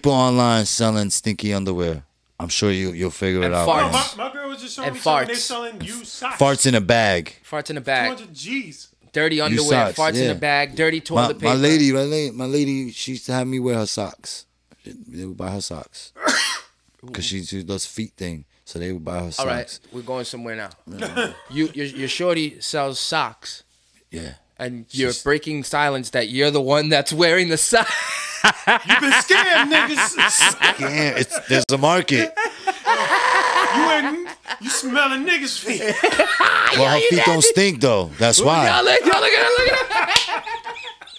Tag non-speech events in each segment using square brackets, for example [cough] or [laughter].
people online selling stinky underwear. I'm sure you you'll figure it out. farts. No, my, my girl was just showing And me something. They farts. selling used socks. Farts in a bag. Farts in a bag. 200 G's. Dirty underwear. socks, farts in yeah. the bag. Dirty My, toilet paper. my lady, my lady, my lady, she used to have me wear her socks. They would buy her socks [coughs] because she, she does feet thing, so they would buy her socks. All right, we're going somewhere now. [laughs] you, your, your shorty sells socks, Yeah. and you're She's- breaking silence that you're the one that's wearing the sock. You been scammed, niggas. Damn, it's there's a market. You ain't, you smelling niggas' feet. Well, her feet don't stink though. That's why. Y'all look, y'all look at her, look at her.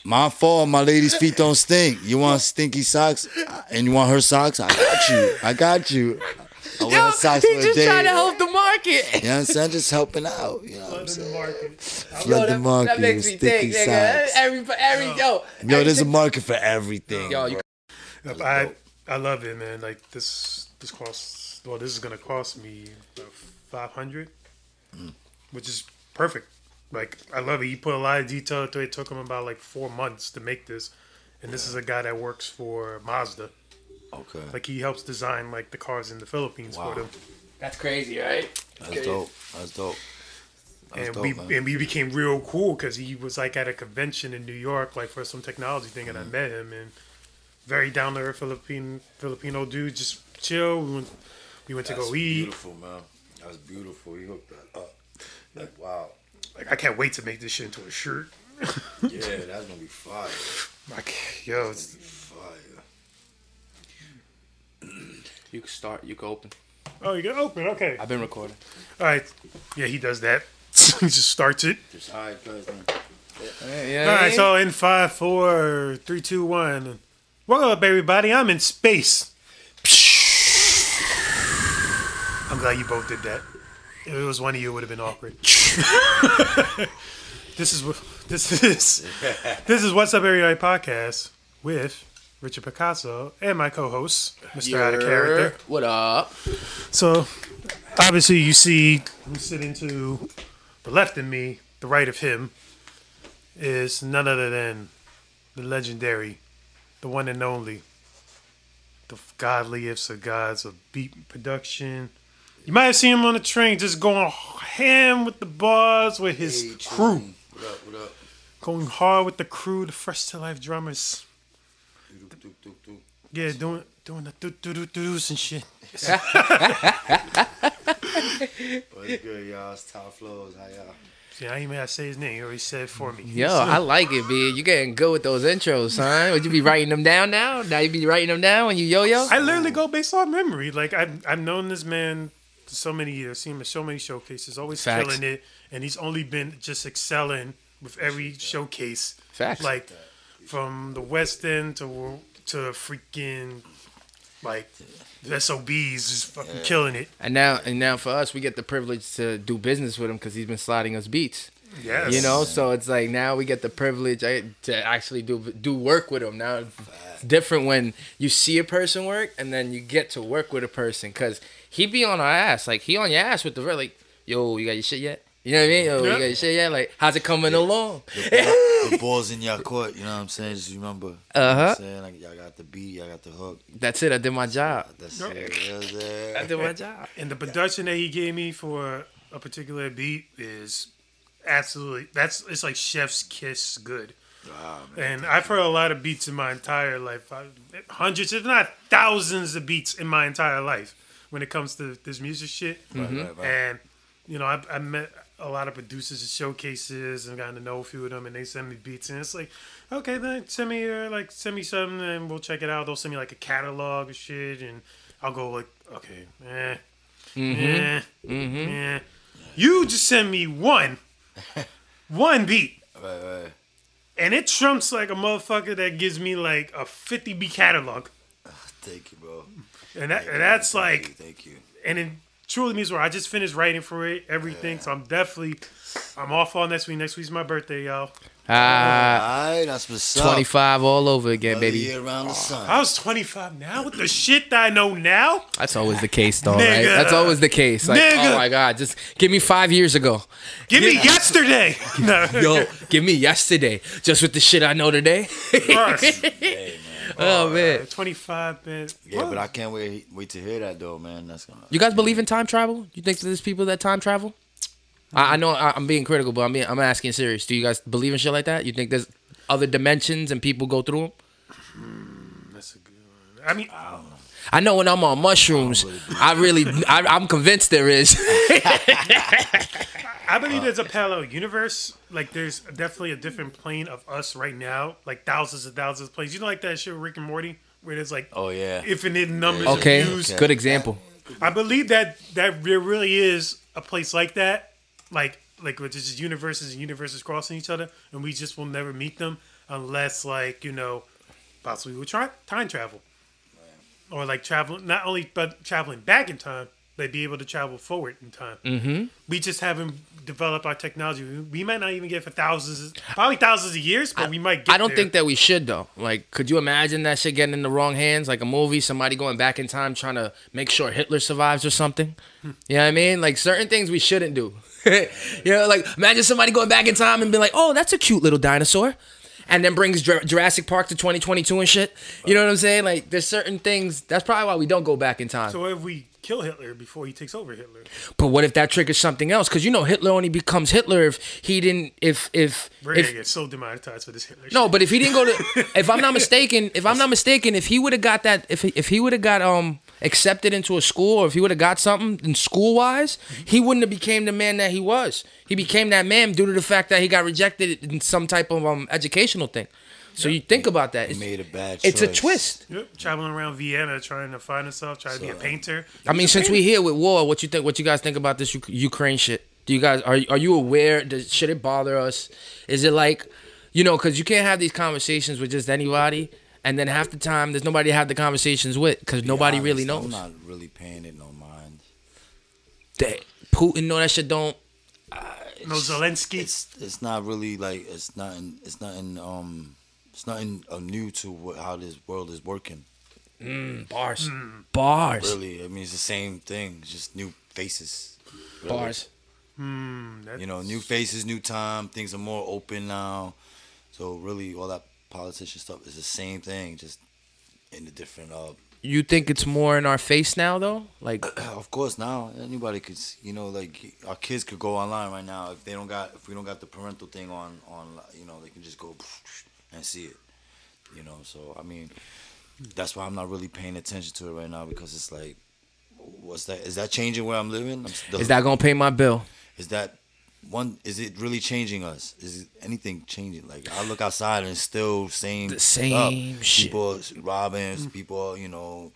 My fault. My lady's feet don't stink. You want stinky socks, and you want her socks? I got you. I got you. I wear Yo, her socks he for a just day. trying to help the market. You know what I'm saying? Just helping out. You know what I'm Flooding the saying? market. Flood the market that makes me think, nigga. socks. Every, every, yo, Yo, every there's a market for everything. Yo, you, I I love it, man. Like this this costs well, this is gonna cost me five hundred, mm. which is perfect. Like I love it. He put a lot of detail into it. It took him about like four months to make this, and this is a guy that works for Mazda. Okay. Like he helps design like the cars in the Philippines Wow. for them. That's crazy, right? That's dope. That's dope. That's and dope, we man. and we became real cool because he was like at a convention in New York, like for some technology thing, and I Mm-hmm. met him and very down to earth Philippine Filipino dude, just chill. We went, we went to go eat. beautiful, man. That's beautiful. You hooked that up. Like, wow. Like I can't wait to make this shit into a shirt. Yeah, [laughs] that's gonna be fire. Like yo, it's, Fire. You can start. You can open. Oh, you can open. Okay, I've been recording. all right. Yeah, he does that. [laughs] he just starts it. Just all right, guys, man. Yeah, All right, so in five, four, three, two, one. Welcome up, everybody. I'm in space. I'm glad you both did that. If it was one of you, it would have been awkward. [laughs] this is this is. [laughs] This is what's up, everybody podcast with Richard Picasso and my co-host, Mr. Out of Character. What up? So, obviously, you see who's sitting to the left of me, the right of him, is none other than the legendary, the one and only, the godliest of gods of beat production. You might have seen him on the train just going ham with the bars with his crew. What up, what up? Going hard with the crew, the Fresh to Life drummers. Doop, doop, doop, doop. Yeah, doing doing the doo doo doo doos and shit. What's good, y'all? It's Top Flows. How y'all? See, I ain't even have to say his name. He already said it for me. Yo, I like it, B. You getting good with those intros, son. Would you be writing them down now? Now you be writing them down when you yo yo? I literally go based on memory. Like I've I've known this man for so many years, seen him at so many showcases, always Facts. killing it, and he's only been just excelling with every showcase. Facts. Like from the West End to to freaking like the SOBs, just fucking killing it. And now, and now for us, we get the privilege to do business with him because he's been sliding us beats. Yes. You know, so it's like now we get the privilege eh, to actually do do work with them. Now it's different when you see a person work and then you get to work with a person because he be on our ass. Like he on your ass with the real like, yo, you got your shit yet? You know what I mean? Yo, you Yeah. got your shit yet? Like, how's it coming along? [laughs] the ball's in your court, you know what I'm saying? Just remember. You know what Uh-huh. I'm saying? Like, y'all got the beat, y'all got the hook. That's it. I did my job. That's it. You know I'm saying? I did my [laughs] job. And the production that he gave me for a particular beat is absolutely that's it's like chef's kiss good. And I've heard a lot of beats in my entire life, I, hundreds, if not thousands, of beats in my entire life when it comes to this music shit. Right, right, right. And you know, I've, I've met a lot of producers at showcases and gotten to know a few of them, and they send me beats, and it's like, okay, then send me uh, like send me something, and we'll check it out. They'll send me like a catalog of shit, and I'll go like, okay, eh, eh, eh. You just send me one, [laughs] one beat, Right, right. and it trumps like a motherfucker that gives me like a fifty beat catalog, Thank you, bro. and that Thank and you, that's thank like you, Thank you. and it truly means where I just finished writing for it, everything. So I'm definitely, I'm off all next week. Next week's my birthday, y'all. Ah, Alright, that's what's up. 25 all over again, Another baby. year around the sun. I was 25 now with the shit that I know now. That's always the case, though, right? That's always the case. Like, Nigga. oh my god, just give me five years ago. Give me yesterday. [laughs] No, Yo, give me yesterday, just with the shit I know today. First. [laughs] Oh man. Uh, 25 minutes. Yeah, but I can't wait wait to hear that though, man. That's gonna. You guys believe in time travel? You think there's people that time travel? I, I know I, I'm being critical, but I'm being, I'm asking serious. Do you guys believe in shit like that? You think there's other dimensions and people go through them? That's a good one. I mean, I know when I'm on mushrooms, I really, I, I'm convinced there is. [laughs] [laughs] I believe there's a parallel universe. Like, there's definitely a different plane of us right now. Like, thousands and thousands of planes. You know, like that shit with Rick and Morty? Where there's like Oh yeah. infinite numbers okay, of views. good example. I believe that that there really is a place like that, like like where there's just universes and universes crossing each other, and we just will never meet them unless like you know, possibly we try time travel, or like traveling not only but traveling back in time, but be able to travel forward in time. Mm-hmm. We just haven't developed our technology. We, might not even get for thousands, probably thousands of years, but we might. get I don't there. think that we should though. Like, could you imagine that shit getting in the wrong hands? Like a movie, somebody going back in time trying to make sure Hitler survives or something. Hmm. You know what I mean? Like certain things we shouldn't do. [laughs] you know, like imagine somebody going back in time and be like, "Oh, that's a cute little dinosaur," and then brings Jur- Jurassic Park to 2022 and shit. You know what I'm saying? Like, there's certain things. That's probably why we don't go back in time. So if we kill Hitler before he takes over Hitler, But what if that triggers something else? Because you know Hitler only becomes Hitler if he didn't. If if we're if gonna so demonetized for this Hitler. No, shit. but if he didn't go to, if I'm not mistaken, if I'm not [laughs] mistaken, if he would have got that, if he, if he would have got um accepted into a school, or if he would have got something in school wise, he wouldn't have became the man that he was. He became that man due to the fact that he got rejected in some type of um educational thing. So you think about that. He It's, made a bad. it's a twist. Yep, traveling around Vienna trying to find himself, trying to be a uh, painter. I mean, since we here with war, what you think? What you guys think about this Ukraine shit? Do you guys are are you aware? Does should it bother us? Is it like, you know, because you can't have these conversations with just anybody, and then half the time there's nobody to have the conversations with because Be nobody really knows. I'm not really paying it no mind. That Putin know that shit don't. No Zelensky. It's it's not really like it's not in, it's not in, um it's nothing uh, new to what, how this world is working. Bars, bars, Really, I mean it's the same thing, it's just new faces. really. bars. Hmm, that's- You know, new faces, new time. Things are more open now. So really, all that politician stuff is the same thing, just in a different. Uh, You think it's more in our face now though? Like, [clears throat] of course, now anybody could, you know, like our kids could go online right now if they don't got if we don't got the parental thing on on, you know, they can just go [laughs] and see it. You know, so I mean, that's why I'm not really paying attention to it right now because it's like, what's that? Is that changing where I'm living? I'm still, is that gonna pay my bill? is that one is it really changing us is anything changing like i look outside and it's still same The same stuff. shit. people robbing people you know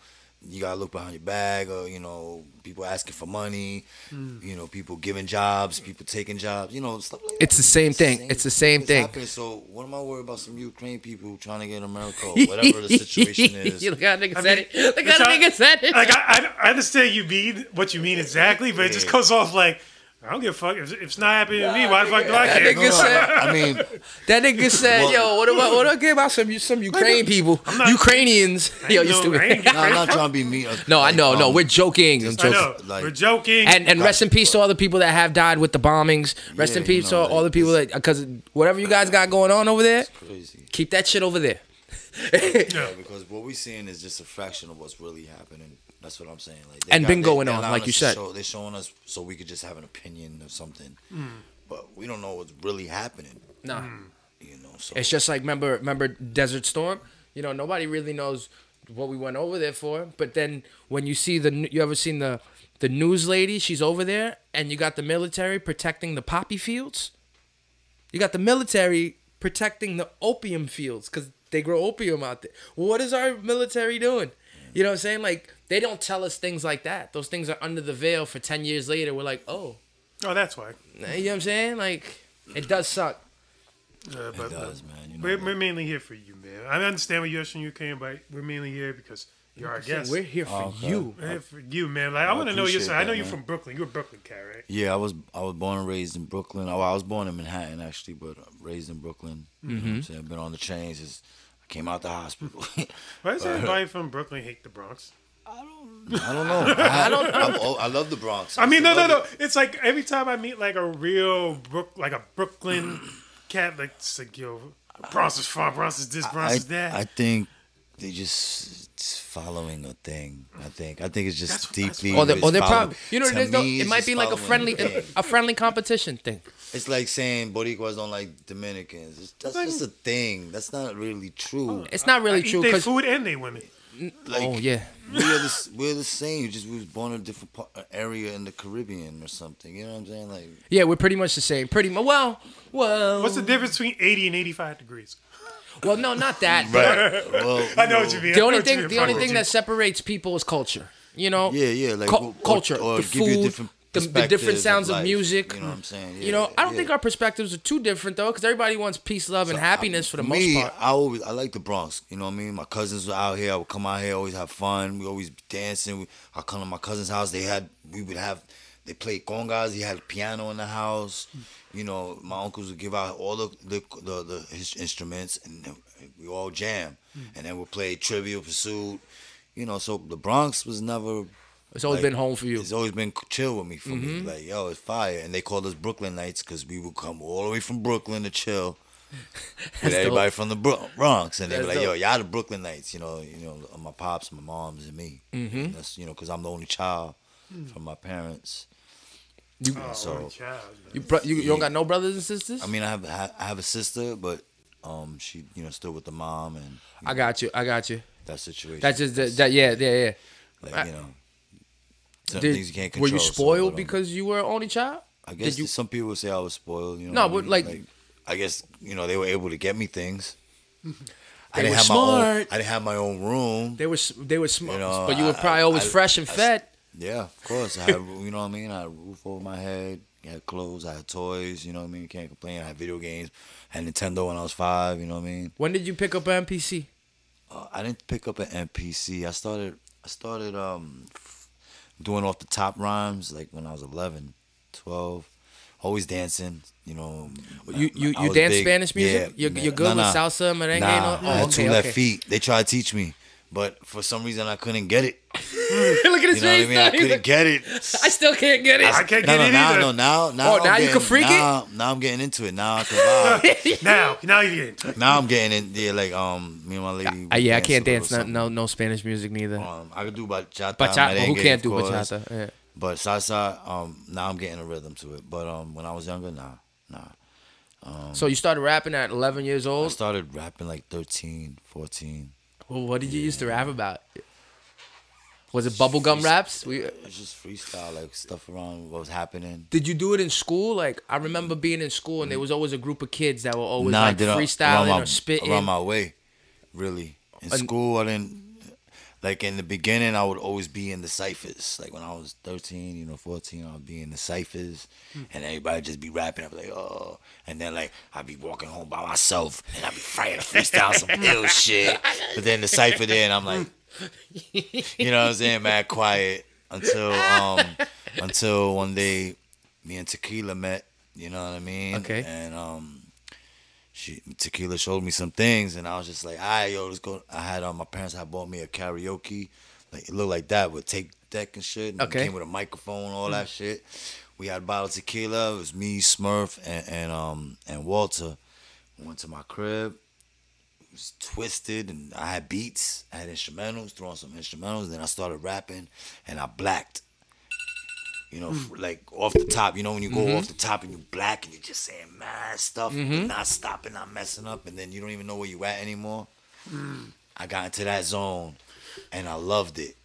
you gotta look behind your bag or you know people asking for money mm. you know people giving jobs people taking jobs you know stuff like It's the same thing. It's the same it's thing. happening. so what am i worried about some ukraine people trying to get america or [laughs] whatever the situation [laughs] is Look how that nigga I said mean, it. Look it's how that nigga said it. like I, I, I understand you mean what you mean exactly, but it just Yeah. goes off like I don't give a fuck if, if it's not happening to me. Why the fuck do I That care? nigga No, no, said- [laughs] i mean That nigga said, Well- "Yo, what about what I about some some Ukraine people, not- Ukrainians? Yo, you no, stupid. no, i'm not trying to be mean No, I like, know, no, um, we're joking. I'm I joking. know Like- we're joking. And and rest in peace to all the people that have died with the bombings. Rest Yeah, in you peace know, to all like, the people that because whatever you guys got going on over there, crazy keep that shit over there. Yeah. because what we're seeing is just a fraction of what's really happening. That's what I'm saying. Like, they And been going they're on, like you said. show- they're showing us so we could just have an opinion of something, Hmm. but we don't know what's really happening. Nah. You know, so It's just like remember remember Desert Storm. You know nobody really knows what we went over there for. But then when you see the you ever seen the the news lady? She's over there, and you got the military protecting the poppy fields. You got the military protecting the opium fields because they grow opium out there. What is our military doing? You know what I'm saying? Like they don't tell us things like that. Those things are under the veil for ten years later. We're like, oh, oh, that's why. you know what I'm saying? Like it does suck. Uh, it but, does, man. You know, We're, we're mainly here for you, man. I understand what you're from you came, but we're mainly here because you're our guest. We're here for Oh, okay. you. We're here for you, man. Like I, I want to know your appreciate side. I know that, you're from Brooklyn. You're a Brooklyn cat, right? yeah, I was I was born and raised in Brooklyn. Oh, I was born in Manhattan actually, but raised in Brooklyn. You know what Mm-hmm. I'm saying? I've been on the trains. Since I came out the hospital. Why does [laughs] everybody from Brooklyn hate the Bronx? I don't know. [laughs] I, don't. I'm, oh, I love the Bronx. I mean, no, still no, love no. It's like every time I meet like a real Brook, like a Brooklyn [clears throat] cat, like it's like yo, Bronx is far, Bronx is this, it. Bronx I, is that. I think they just it's following a thing. I think. I think it's just That's- that's deeply. why- Or they, it's or they're probably, you know, to what it is It might be like a friendly, thing. a friendly competition thing. It's like saying Boricuas don't like Dominicans. It's, that's just a thing. That's not really true. It's not really I true eat their because, food and they women. Like, oh yeah, we are the, we're the same. Just we was born in a different part, uh, area in the Caribbean or something. You know what I'm saying? Like yeah, we're pretty much the same. Pretty much. Well, well, What's the difference between 80 and 85 degrees? well, no, not that. [laughs] but [laughs] well, I know what you mean. The only thing, the only thing that separates people is culture. You know, Yeah, yeah, like Cul- or- or- culture, or the give you a food, different the, the different sounds of, life, music. You know what I'm saying? you know, I don't yeah. think our perspectives are too different though, because everybody wants peace, love, and So, happiness I- for the me, most part. I always I like the Bronx. You know what I mean? My cousins were out here. I would come out here, always have fun. We always dancing. We, I come to my cousin's house. They had we would have they played congas. He had a piano in the house. You know, my uncles would give out all the the the, the his instruments, and we all jam. Mm. And then we play Trivial Pursuit. You know, so the Bronx was never It's always like, been home for you. It's always been chill with me for me. Mm-hmm. Like, yo, it's fire. And they called us Brooklyn Nights because we would come all the way from Brooklyn to chill [laughs] with everybody dope. from the Bronx. And they be That's like, yo, y'all the Brooklyn Nights. You know, you know, my pops, my moms, and me. Mm-hmm. That's you know, because I'm the only child from my parents. You, Oh, so- only child, you, bro- you, you don't got no brothers and sisters? I mean, I have I have a sister, but um, she you know still with the mom and I got you. I got you. that situation. That's just that. that yeah, yeah, yeah. like you know. Some Did- things you can't were you spoiled um, because you were only child? I guess you? some people would say I was spoiled. You know, No, I but, mean? like- I guess you know they were able to get me things. [laughs] I didn't were have my own. smart. I didn't have my own room. They were they were smart, You know, but you were I- probably always I- fresh and I- fed. Yeah, of course. I had, you know what I mean. I had a roof over my head. I had clothes. I had toys. You know what I mean. You can't complain. I had video games. I had Nintendo when I was five. You know what I mean. When did you pick up an MPC? Uh, I didn't pick up an MPC. I started. I started um doing off the top rhymes like when I was 11, 12. Always dancing. You know. You you, you dance big- Spanish music? Yeah, you're man. you're good Nah, with salsa, merengue, Nah, and all? I had oh, two okay, left okay. feet. They tried to teach me, but for some reason I couldn't get it. [laughs] Look at his You know What I mean, I couldn't like, get it. I still can't get it. I can't No, get no, it now, either. no, now, now. Oh, I'm now you can getting- freak it? now, Now I'm getting into it. Now I can [laughs] vibe. Now, now you get into it. now I'm getting in there. Like um, me and my lady. Uh, yeah, I can't dance no, no no Spanish music neither. Um, I could do bachata. Bachata, who can't do of course. bachata? Yeah. But salsa, um, now I'm getting a rhythm to it. But um, when I was younger, nah, nah. So you started rapping at 11 years old? I started rapping like 13, 14. Well, what did you used to rap about? Was it bubblegum raps? We, It's just freestyle, like stuff around what was happening. did you do it in school? Like I remember being in school and there was always a group of kids that were always Nah, like did it around freestyling my, or spitting. around my way. Really, in And- school, I didn't. Like in the beginning, I would always be in the ciphers. Like when I was thirteen, you know, fourteen, I'd be in the ciphers, and everybody just be rapping. I'd be like, oh, and then like I'd be walking home by myself, and I'd be trying to freestyle some ill [laughs] shit. But then the cipher there, and I'm like, you know what I'm saying, mad quiet until um until one day me and Tequila met. You know what I mean? Okay. And um, she Tequila showed me some things, and I was just like, all right, yo, let's go. I had um, my parents had bought me a karaoke, like it looked like that with tape deck and shit. And Okay. Came with a microphone, all that shit. We had a bottle of tequila. It was me, Smurf, and, and um and Walter. Went to my crib. It was twisted, and I had beats. I had instrumentals, throwing some instrumentals. Then I started rapping, and I blacked. You know, mm. f- like off the top. You know, when you go mm-hmm. off the top and you black and you're just saying mad stuff, but mm-hmm. not stopping, not messing up, and then you don't even know where you at anymore. Mm. I got into that zone, and I loved it.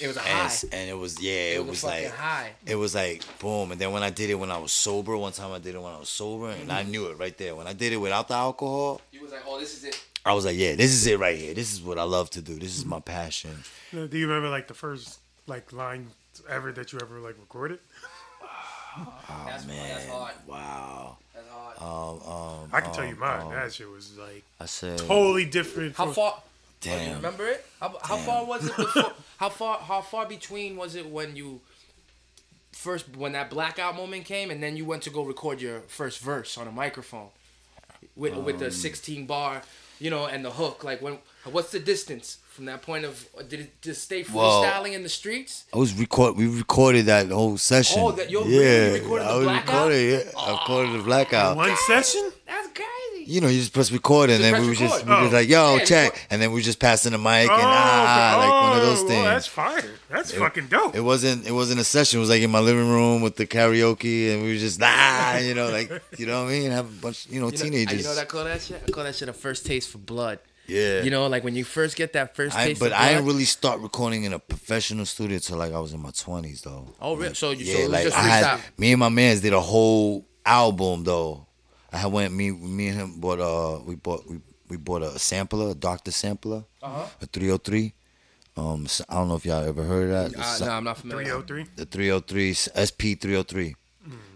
it was a high. s- and it was yeah, it, was was like high. it was like boom. And then when I did it when I was sober, one time I did it when I was sober, and I mm. knew it right there. When I did it without the alcohol, You was like, oh, this is it. I was like, yeah, this is it right here. This is what I love to do. This is my passion. Do you remember like the first like line ever that you ever like recorded? [sighs] that's, Man, that's hard. wow. That's hard. Um, um, I can tell you um, mine. um, that shit was like I said, totally different. How from- far? Oh, you damn. remember it? How, how far was it before? [laughs] how far? How far between was it when you first when that blackout moment came, and then you went to go record your first verse on a microphone with with Um, the 16 bar, you know, and the hook? Like when? What's the distance from that point of? Did it just stay Well, freestyling in the streets? I was record. We recorded that whole session. Oh, that- yo, yeah, really? You recorded the I was blackout? recording. Yeah, I recorded the blackout. one session. That's crazy. You know, you just press record and Just then press we were just we were Oh. like, yo, Yeah, check, record. and then we were just passing the mic and Oh, ah, okay. like one of those Oh, things. Well, that's fire. That's fucking dope. It wasn't. It wasn't a session. It was like in my living room with the karaoke, and we were just ah, you know, like you know what I mean. Have a bunch, you know, You know, teenagers. you know what I call that shit? I call that shit a first taste for blood. Yeah. You know, like when you first get that first I, taste but of I didn't really start recording in a professional studio till like I was in my twenties though. Oh, really? Like, So you- so yeah, it was like just I had me and my man's did a whole album though. I went me me and him bought uh we bought we we bought a sampler, a Doctor sampler, Uh-huh. a 303. Um, s- I don't know if y'all ever heard of that. Uh, It's no, I'm not familiar. 303. the 303 SP 303.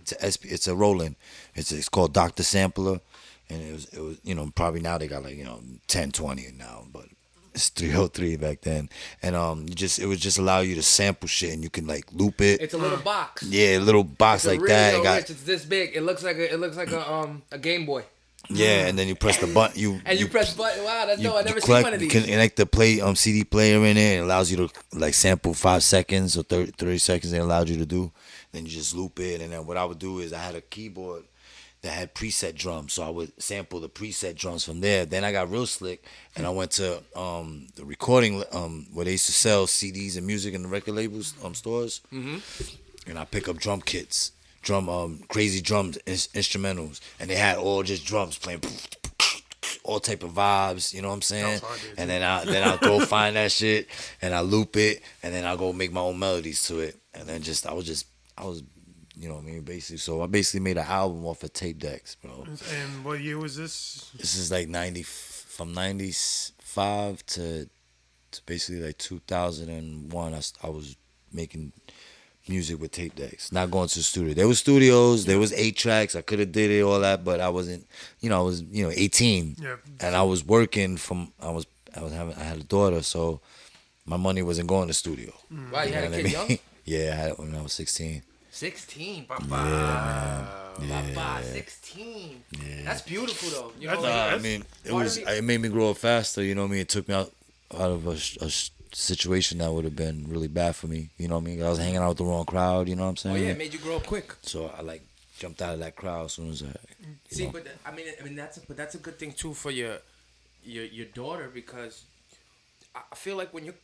It's a SP. It's a Roland. It's it's called Doctor Sampler, and it was it was you know probably now they got like you know 10, 20 now, but it's 303 back then, and um you just it would just allow you to sample shit and you can like loop it. It's a little box. yeah, a little box It's like really that. It got rich. It's this big. It looks like a. It looks like a um a Game Boy. yeah, and then you press the button. You And you, press button. Wow, that's you, dope. I you never seen one of you these. can connect the play um CD player in it. It allows you to like sample five seconds or 30, 30 seconds. It allows you to do. Then you just loop it, and then what I would do is I had a keyboard that had preset drums, so I would sample the preset drums from there. Then I got real slick, and I went to um the recording um where they used to sell CDs and music in the record labels um stores, mm-hmm. and I pick up drum kits, drum um crazy drums ins- instrumentals, and they had all just drums playing all type of vibes, you know what I'm saying? Hard. And then I then I'll go find that shit and I loop it and then I'll go make my own melodies to it. And then just I was just I was you know what I mean basically so I basically made an album off of tape decks, bro. And what year was this? This is like ninety from ninety five to to basically like two thousand and one. I I was making music with tape decks, not going to the studio. There was studios, there was eight tracks. I could have did it all that, but I wasn't. You know, I was you know eighteen, Yeah. and I was working from. I was I was having I had a daughter, so my money wasn't going to studio. wow, you had a know kid what I mean? young. Yeah, I had it when I was sixteen. Sixteen, papa. Yeah, Papa, sixteen. Yeah. That's beautiful though. You That's know, like- Nah, I mean, it was me- it made me grow up faster. You know what I mean? It took me out out of a, a situation that would have been really bad for me. You know what I mean? I was hanging out with the wrong crowd. You know what I'm oh, saying? oh saying? yeah, it made you grow up quick. so I like jumped out of that crowd as soon as I. See, know. but I mean, I mean that's a, but that's a good thing too for your your your daughter because I I feel like when you,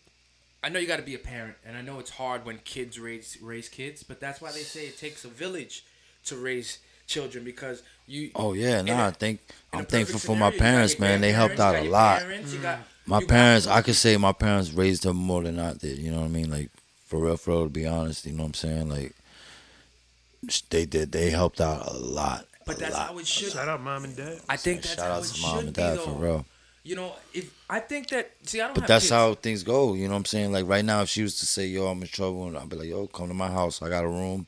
I know you got to be a parent, and I know it's hard when kids raise raise kids, but that's why they say it takes a village to raise children because you. Oh yeah, no, nah. a- I think in a I'm thankful perfect for my scenario, you parents, man. They helped out a lot. parents, you got- mm. My you got- parents, I could say my parents raised them more than I did. You know what I mean? Like for real, for real. To be honest, you know what I'm saying? Like they did. They helped out a lot. But a that's lot. how it should. Shout out mom and dad. I think that's Shout how out it to mom should and dad be, for though. real. You know, if I think that see, I don't But that's kids. how things go. You know what I'm saying? Like right now, if she was to say, "Yo, I'm in trouble," and I'd be like, "Yo, come to my house. I got a room.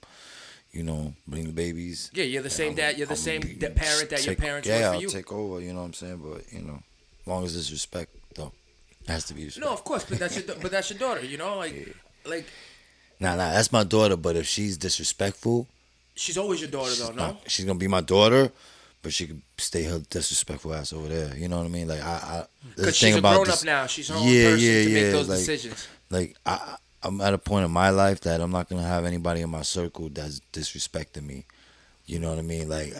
You know, bring the babies." Yeah, you're the same I'm- dad. You're the I'm same be- parent that your parents yeah, were for I'll you. take over. You know what I'm saying? But you know, as long as there's respect, though, it has to be respect. No, of course, but that's your but that's your daughter. You know, like like Nah, nah, that's my daughter. But if she's disrespectful, she's always your daughter though. No, not- she's gonna be my daughter. But she could stay her disrespectful ass over there. You know what I mean? Like I, I because she's thing a about grown this- up now. She's her own Yeah, person yeah, to make those like- decisions. like I, I'm at a point in my life that I'm not gonna have anybody in my circle that's disrespecting me. You know what I mean? Like,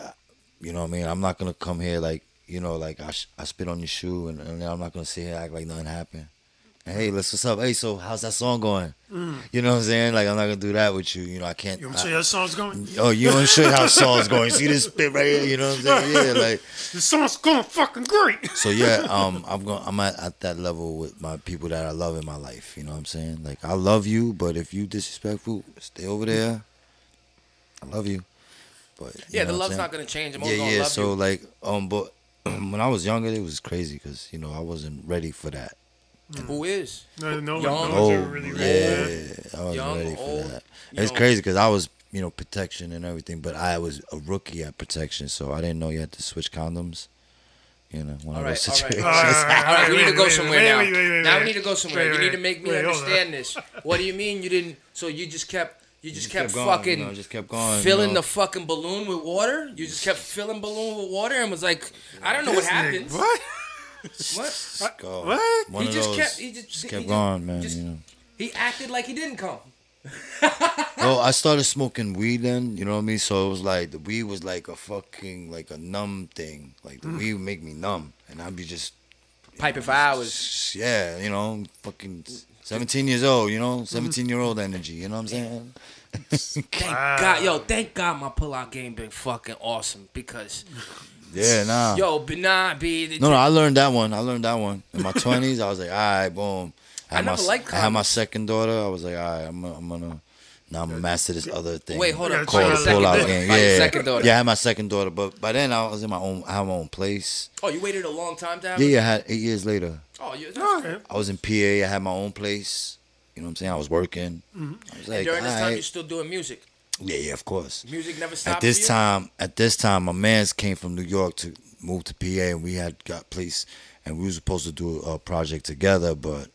you know what I mean? I'm not gonna come here like, you know, like I, sh- I spit on your shoe and, and I'm not gonna sit here act like nothing happened. And, hey, let's what's up? Hey, so how's that song going? You know what I'm saying? Like I'm not gonna do that with you. You know, I can't. You want I- to see how the song's going? oh, you want to show you how song's going? See this bit right here? You know what I'm saying? Yeah, like [laughs] The song's going fucking great. so yeah, [laughs] um, I'm going. I'm at, at that level with my people that I love in my life. You know what I'm saying? Like I love you, but if you disrespectful, stay over there. I love you, but you Yeah, the love's not gonna change. I'm Yeah, gonna yeah. love So you. like, um, but [clears throat] when I was younger, it was crazy because you know I wasn't ready for that. Hmm. Who is? No, no, Young. no Oh, really ready yeah. I was Young, ready for old, that. It's know. crazy because I was, you know, protection and everything, but I was a rookie at protection, so I didn't know you had to switch condoms. You know, one All of right, those all right. situations. All right, All right, [laughs] we wait, need to go wait, somewhere wait, now. wait, wait, wait, now we need to go somewhere. Wait, you need to make me wait, understand this. What do you mean you didn't? So you just kept, you just, just kept, kept going, fucking, you know, just kept going, you filling know. the fucking balloon with water. You just kept filling balloon with water and was like, I don't know what This nigga, happens. What? [laughs] What? Uh, go. What? One He just kept- he just- just he kept just- going, man. just- you know. He acted like he didn't come. [laughs] well, I started smoking weed then, you know what I mean? So it was like the weed was like a fucking like a numb thing. Like the mm. weed would make me numb, and I'd be just Piping for hours. yeah, you know, fucking mm. seventeen years old, you know, mm-hmm. seventeen year old energy. You know what I'm saying? Thank God, yo, thank God my pull-out game been fucking awesome because yeah, nah. yo, but nah, be No, no, I learned that one. I learned that one in my [laughs] twenties. I was like, all right, boom. I, had I never my, liked I had my second daughter. I was like, all right, I'm, gonna- I'm gonna now I'm gonna master this other thing. Wait, hold Yeah, up. call called it second pull out daughter. game. By Yeah, second daughter. yeah, I had my second daughter, but by then I was in my own. I had my own place. Oh, you waited a long time to have Yeah, yeah. I had eight years later. Oh, you, that's Okay. I was in PA. I had my own place. You know what I'm saying? I was working. Mm-hmm. I was And during this time, alright. you're still doing music. Yeah, yeah, of course. Music never stopped At this time, at this time, my man's came from New York to move to PA, and we had got place, and we were supposed to do a project together, but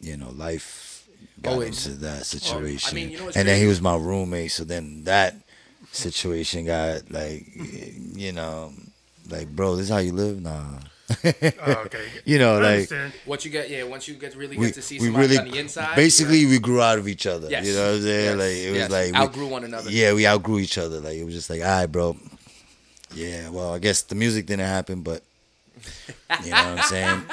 you know, life got Always. into that situation. you know and then he was my roommate, so then that situation got like, you know, like, bro, this is how you live, nah. [laughs] Oh, okay. you know, I like understand. Once you get, yeah, once you get really we, get to see we somebody really on the inside. basically we grew out of each other. Yes. You know what I'm saying? Yes. Like it was Yes. like we- Outgrew one another. Yeah, we outgrew each other. Like it was just like, all right, bro. Yeah, well, I guess the music didn't happen, but you know what I'm saying. [laughs]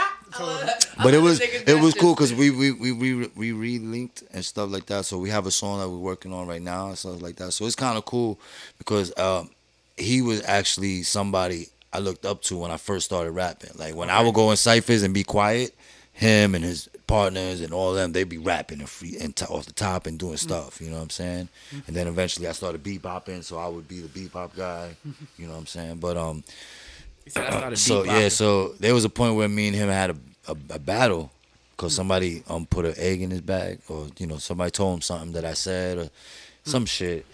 But it was it was cool because we we we we we re-linked and stuff like that. So we have a song that we're working on right now and stuff like that. So it's kind of cool because um, he was actually somebody I looked up to when I first started rapping. Like when I would go in ciphers and be quiet, him and his partners and all them, they'd be rapping and free and t- off the top and doing stuff. You know what I'm saying? And then eventually I started bebopping, so I would be the bebop guy. [laughs] You know what I'm saying? But um, said, [clears throat] so beatboxing." yeah, so there was a point where me and him had a, a, a battle because somebody um put an egg in his bag, or you know somebody told him something that I said or some shit.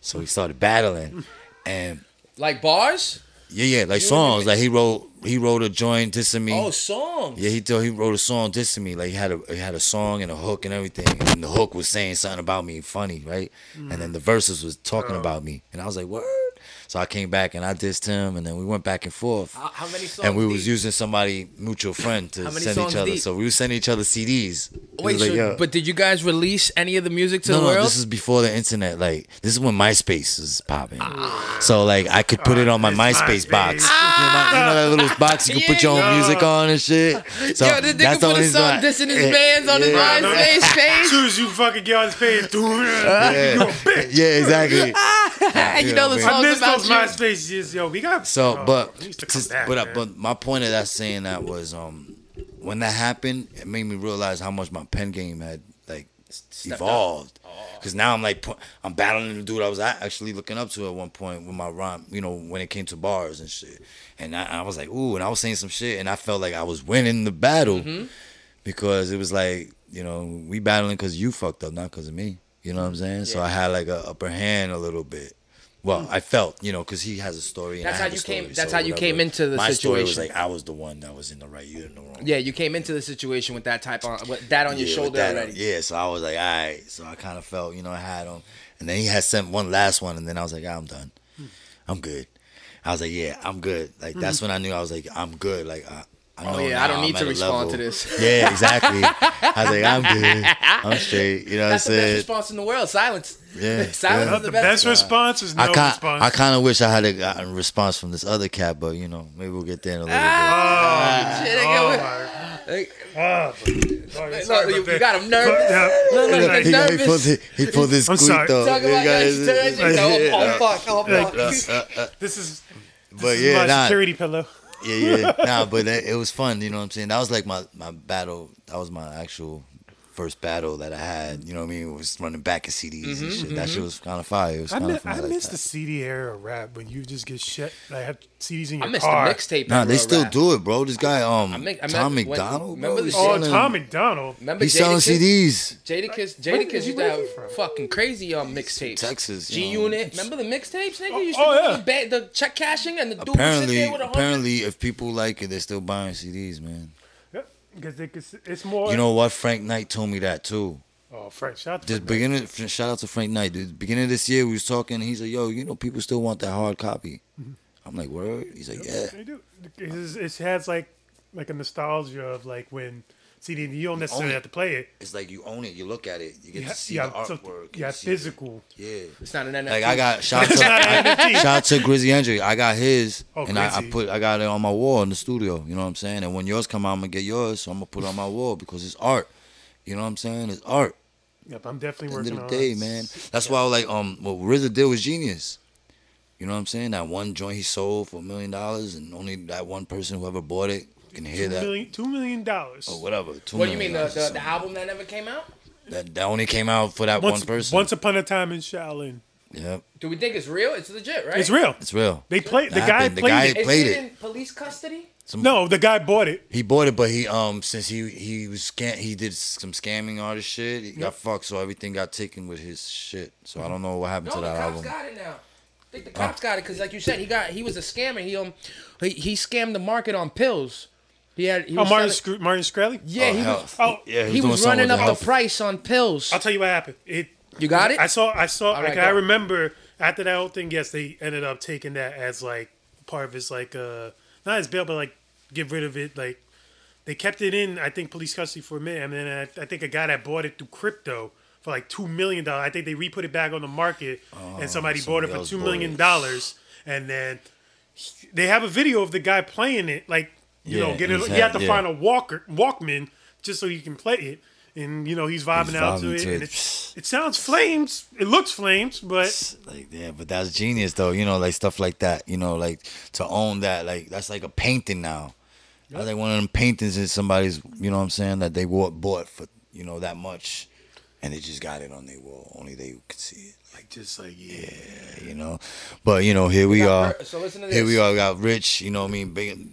So we started battling, [laughs] and like bars. Yeah, yeah, like You songs. Like he wrote he wrote a joint dissing me. Oh, songs. Yeah, he told he wrote a song dissing me. Like he had a he had a song and a hook and everything. And the hook was saying something about me funny, right? And mm. then the verses was talking oh. about me. And I was like, Word? So I came back and I dissed him and then we went back and forth. How, how many songs? And we was deep? using somebody mutual friend to send each other. deep? So we would sending each other CDs. Wait, was like, so, but did you guys release any of the music to no, the no, world? this is before the internet. Like this is when MySpace was popping. Ah. So like I could put it on my It's MySpace, box. MySpace. You, know, you know that little ah. box you can put your own Yeah. music on and shit. So Yo, this nigga that's the put a only song dissing his Yeah, bands on his yeah. MySpace As page. soon as you fucking get on his page, dude, Yeah, you a bitch. yeah, exactly. [laughs] you know the songs about those you. MySpace years, yo. We got So, oh, but to to- back, but, uh, but my point of that saying that was um when that happened, it made me realize how much my pen game had like Stepped up. evolved. Cause now I'm like I'm battling the dude I was actually looking up to at one point with my rhyme, you know, when it came to bars and shit. And I, I was like, ooh, and I was saying some shit, and I felt like I was winning the battle Mm-hmm. because it was like, you know, we battling because you fucked up, not because of me. You know what I'm saying? Yeah. So I had like a upper hand a little bit. Well, I felt, you know, because he has a story. And That's how you story, came- that's so how you came into the My story was situation. like I was the one that was in the right, you in the wrong. Yeah, you came into the situation with that type on with that on your Yeah, with shoulder that, already. Yeah, so I was like, all right. So I kind of felt, you know, I had him. And then he had sent one last one, and then I was like, ah, I'm done. I'm good. I was like, yeah, I'm good. Like that's when I knew I was like, I'm good. Like I Oh know yeah, I don't need I'm to at a respond to this. [laughs] Yeah, exactly. I was like, I'm good. I'm [laughs] straight. You know what That's I'm the best saying? response in the world. Silence. Yeah, [laughs] Silence yeah. is the the best, best. response is no I kind response. I kind of wish I had a gotten response from this other cat, but you know, maybe we'll get there in a little Ah, shit, oh, nigga. my. Hey, Oh, sorry, Look, sorry you, you got him nervous. Yeah. Look, look, bit. He, got- he pulled his, he pulled his I'm sorry. though. Talk about got that. his- He's turning. Oh, Yeah. oh, fuck. Oh, fuck. This is, But this is yeah, my nah, security pillow. Yeah, yeah, nah. But it, it was fun. You know what I'm saying? That was like my my battle. That was my actual first battle that I had. You know what I mean? Was running back at CDs Mm-hmm, and shit. That shit was kind of fire. It was I, kind mi- of I fun. miss like the that. CD era of rap when you just get shit. Like have CDs in your I missed the car. mixtape. Nah, they still rap. do it, bro. This guy, um, I make- I Tom remember when- McDonald, remember bro, the he's shit- Oh, Tom MacDonald. Remember He's selling Jadakiss? CDs. Jadakiss, Where- Jadakiss is he- used to where have is he from? fucking crazy um mixtapes. Texas, G Unit. Remember the mixtapes, nigga? Oh, used oh, to yeah. the, ba- the check cashing and the dude would Apparently, there with a apparently, if people like it, they're still buying CDs, man. Because it's, it's more. You know what? Frank Knight told me that too. Oh, Frank, shout out to This Frank. beginning, shout out to Frank Knight. The beginning of this year, we was talking. He's like, "Yo, you know, people still want that hard copy." Mm-hmm. I'm like, "Word?" He's like, "Yeah." They do. It's, it has like like a nostalgia of like when See, you don't necessarily it. have to play it. It's like you own it. You look at it. You get You to see you the have, so- artwork. and you have see the- physical. Yeah. It's not an NFT. Like I got [laughs] shout to not shout to Grizzy Andrew. I got his, Oh, and I, I put I got it on my wall in the studio. You know what I'm saying? And when yours come out, I'm gonna get yours. So I'm gonna put it on my wall because it's art. You know what I'm saying? It's art. Yep, I'm definitely At the working end on of the day, it. man. That's why I was like um what RZA did was genius. You know what I'm saying? That one joint he sold for a million dollars, and only that one person who ever bought it can hear Two that. million, two million dollars. Or whatever. two what do you mean the, the the album that never came out? That that only came out for that once, one person. Once upon a time in Shaolin, Yep, Do we think it's real? It's legit, right? it's real. it's real. They play. The guy happened. The played guy- it. Is played he it. in police custody? Some, No, the guy bought it. He bought it, but he um since he he was scam he did some scamming artist shit. He got fucked, so everything got taken with his shit. So I don't know what happened No, to the that cops album. got it now. I think the cops got it because, like you said, he got he was a scammer. He um he, he scammed the market on pills. He had he Oh, was Martin, selling- Sc- Martin Shkreli? yeah Oh, he hell. was Oh, yeah, he doing was running up the the price on pills. I'll tell you what happened. It. You got it? I saw. I saw. All like I remember after that whole thing. Yes, they ended up taking that as like part of his like uh not his bail, but like get rid of it. Like they kept it in. I think police custody for a minute, and then I, I think a guy that bought it through crypto for like two million dollars. I think they re put it back on the market, and somebody bought it for else two bought million it. dollars. And then he- they have a video of the guy playing it. Like you Yeah, know, get it. he's You have to yeah. find a walker Walkman just so you can play it. And you know he's vibing He's out to vibing it, to and it. it, it sounds flames. It looks flames, but Like yeah, but that's genius though. You know, like stuff like that. You know, like to own that. Like that's like a painting now. That's like one of them paintings in somebody's. You know what I'm saying? That they bought bought for you know that much, and they just got it on their wall. Only they could see it. like just like yeah. You know, but you know here we got are. per- so listen to this. Here we this. are. We got Rich. You know what I mean? Big,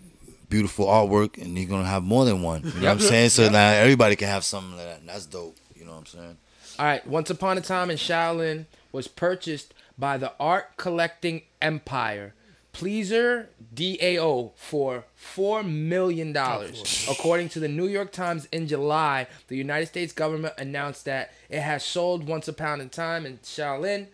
beautiful artwork, and you're gonna have more than one. You know what I'm saying? So now everybody can have something like that. And that's dope. You know what I'm saying? All right. Once upon a time in Shaolin was purchased by the art collecting empire. Pleaser DAO for $4 million. According to the New York Times in July, the United States government announced that it has sold Once Upon a Time in Shaolin,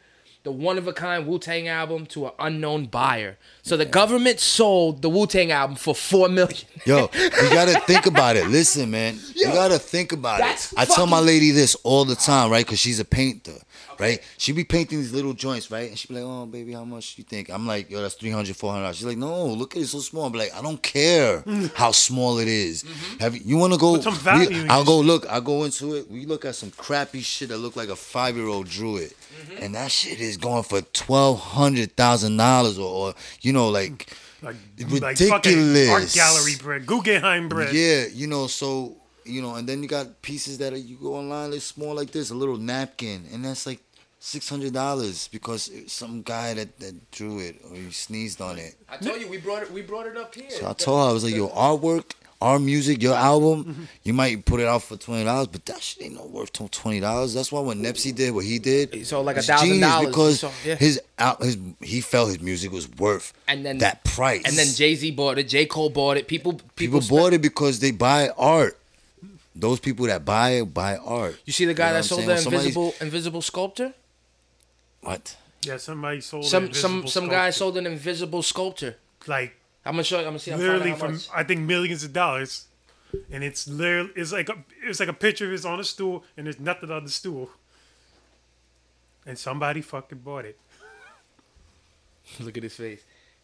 the one of a kind Wu Tang album, to an unknown buyer. So the government sold the Wu Tang album for 4 million. [laughs] Yo, you gotta [laughs] think about it. Listen, man, you gotta think about it. I tell my lady this all the time, right? Because she's a painter, right? She be painting these little joints, right? And she be like, "Oh, baby, how much you think?" I'm like, "Yo, that's 300 400 She's like, "No, look at it, so small." I'm like, "I don't care mm-hmm. how small it is. Mm-hmm. Have you, you want to go? Put some value we- I'll go look. I'll go into it. We look at some crappy shit that look like a five year old drew it, mm-hmm. and that shit is going for twelve hundred thousand dollars, or, or you know, like." Like, Ridiculous. like art gallery bread, Guggenheim bread. Yeah, you know, so you know, and then you got pieces that are, you go online, they're small like this, a little napkin, and that's like six hundred dollars because some guy that, that drew it or he sneezed on it. I told you we brought it we brought it up here. So I told her I was like, your artwork, our music, your album, you might put it out for twenty dollars, but that shit ain't no worth twenty dollars. That's why when Nipsey did what he did, He sold like it's $1,000 genius because So, yeah. his out his he felt his music was worth And then- that price. And then Jay Z bought it. J Cole bought it. People, people, People bought it because they buy art. Those people that buy it buy art. You see the guy You know that sold saying? the When somebody's- invisible invisible sculpture. What? Yeah, somebody sold an Some some invisible some guy sold an invisible sculpture. like I'm gonna show you. I'm gonna see. Literally from much. I think millions of dollars, and it's literally it's like a it's like a picture of it's on a stool and there's nothing on the stool, and somebody fucking bought it. [laughs] Look at his face.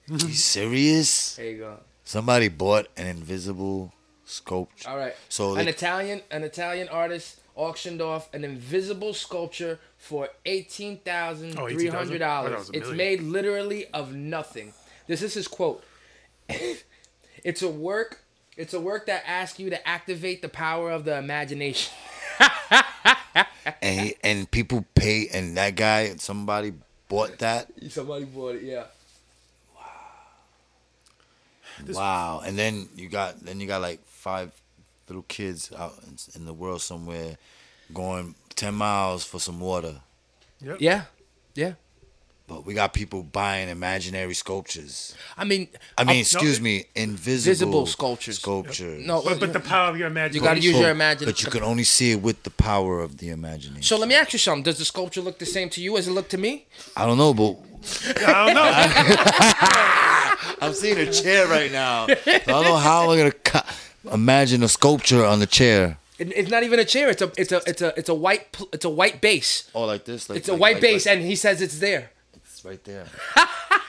You serious? There you go. Somebody bought an invisible sculpture. All right. So an they- Italian an Italian artist auctioned off an invisible sculpture for eighteen thousand Oh, three hundred 18,000? I thought it dollars. was a It's made literally of nothing. This is his quote. [laughs] it's a work. It's a work that asks you to activate the power of the imagination. [laughs] And he, and people pay and that guy somebody bought that. Somebody bought it. Yeah. Wow. And then you got then you got like five little kids out in, in the world somewhere going 10 miles for some water. Yeah. Yeah. But we got people buying imaginary sculptures. I mean, I mean, uh, excuse it- me, invisible Visible sculptures. Sculptures. no, But but the power of your imagination. you got to use your imagination. But you can only see it with the power of the imagination. So let me ask you something. Does the sculpture look the same to you as it looked to me? I don't know, but I don't know. [laughs] [laughs] I'm seeing a chair right now. So I don't know how I'm gonna co- imagine a sculpture on the chair. it- it's not even a chair. It's a it's a it's a it's a white pl- it's a white base. Oh, like this. Like It's a like- white like- base, like- and he says it's there. it's right there. [laughs]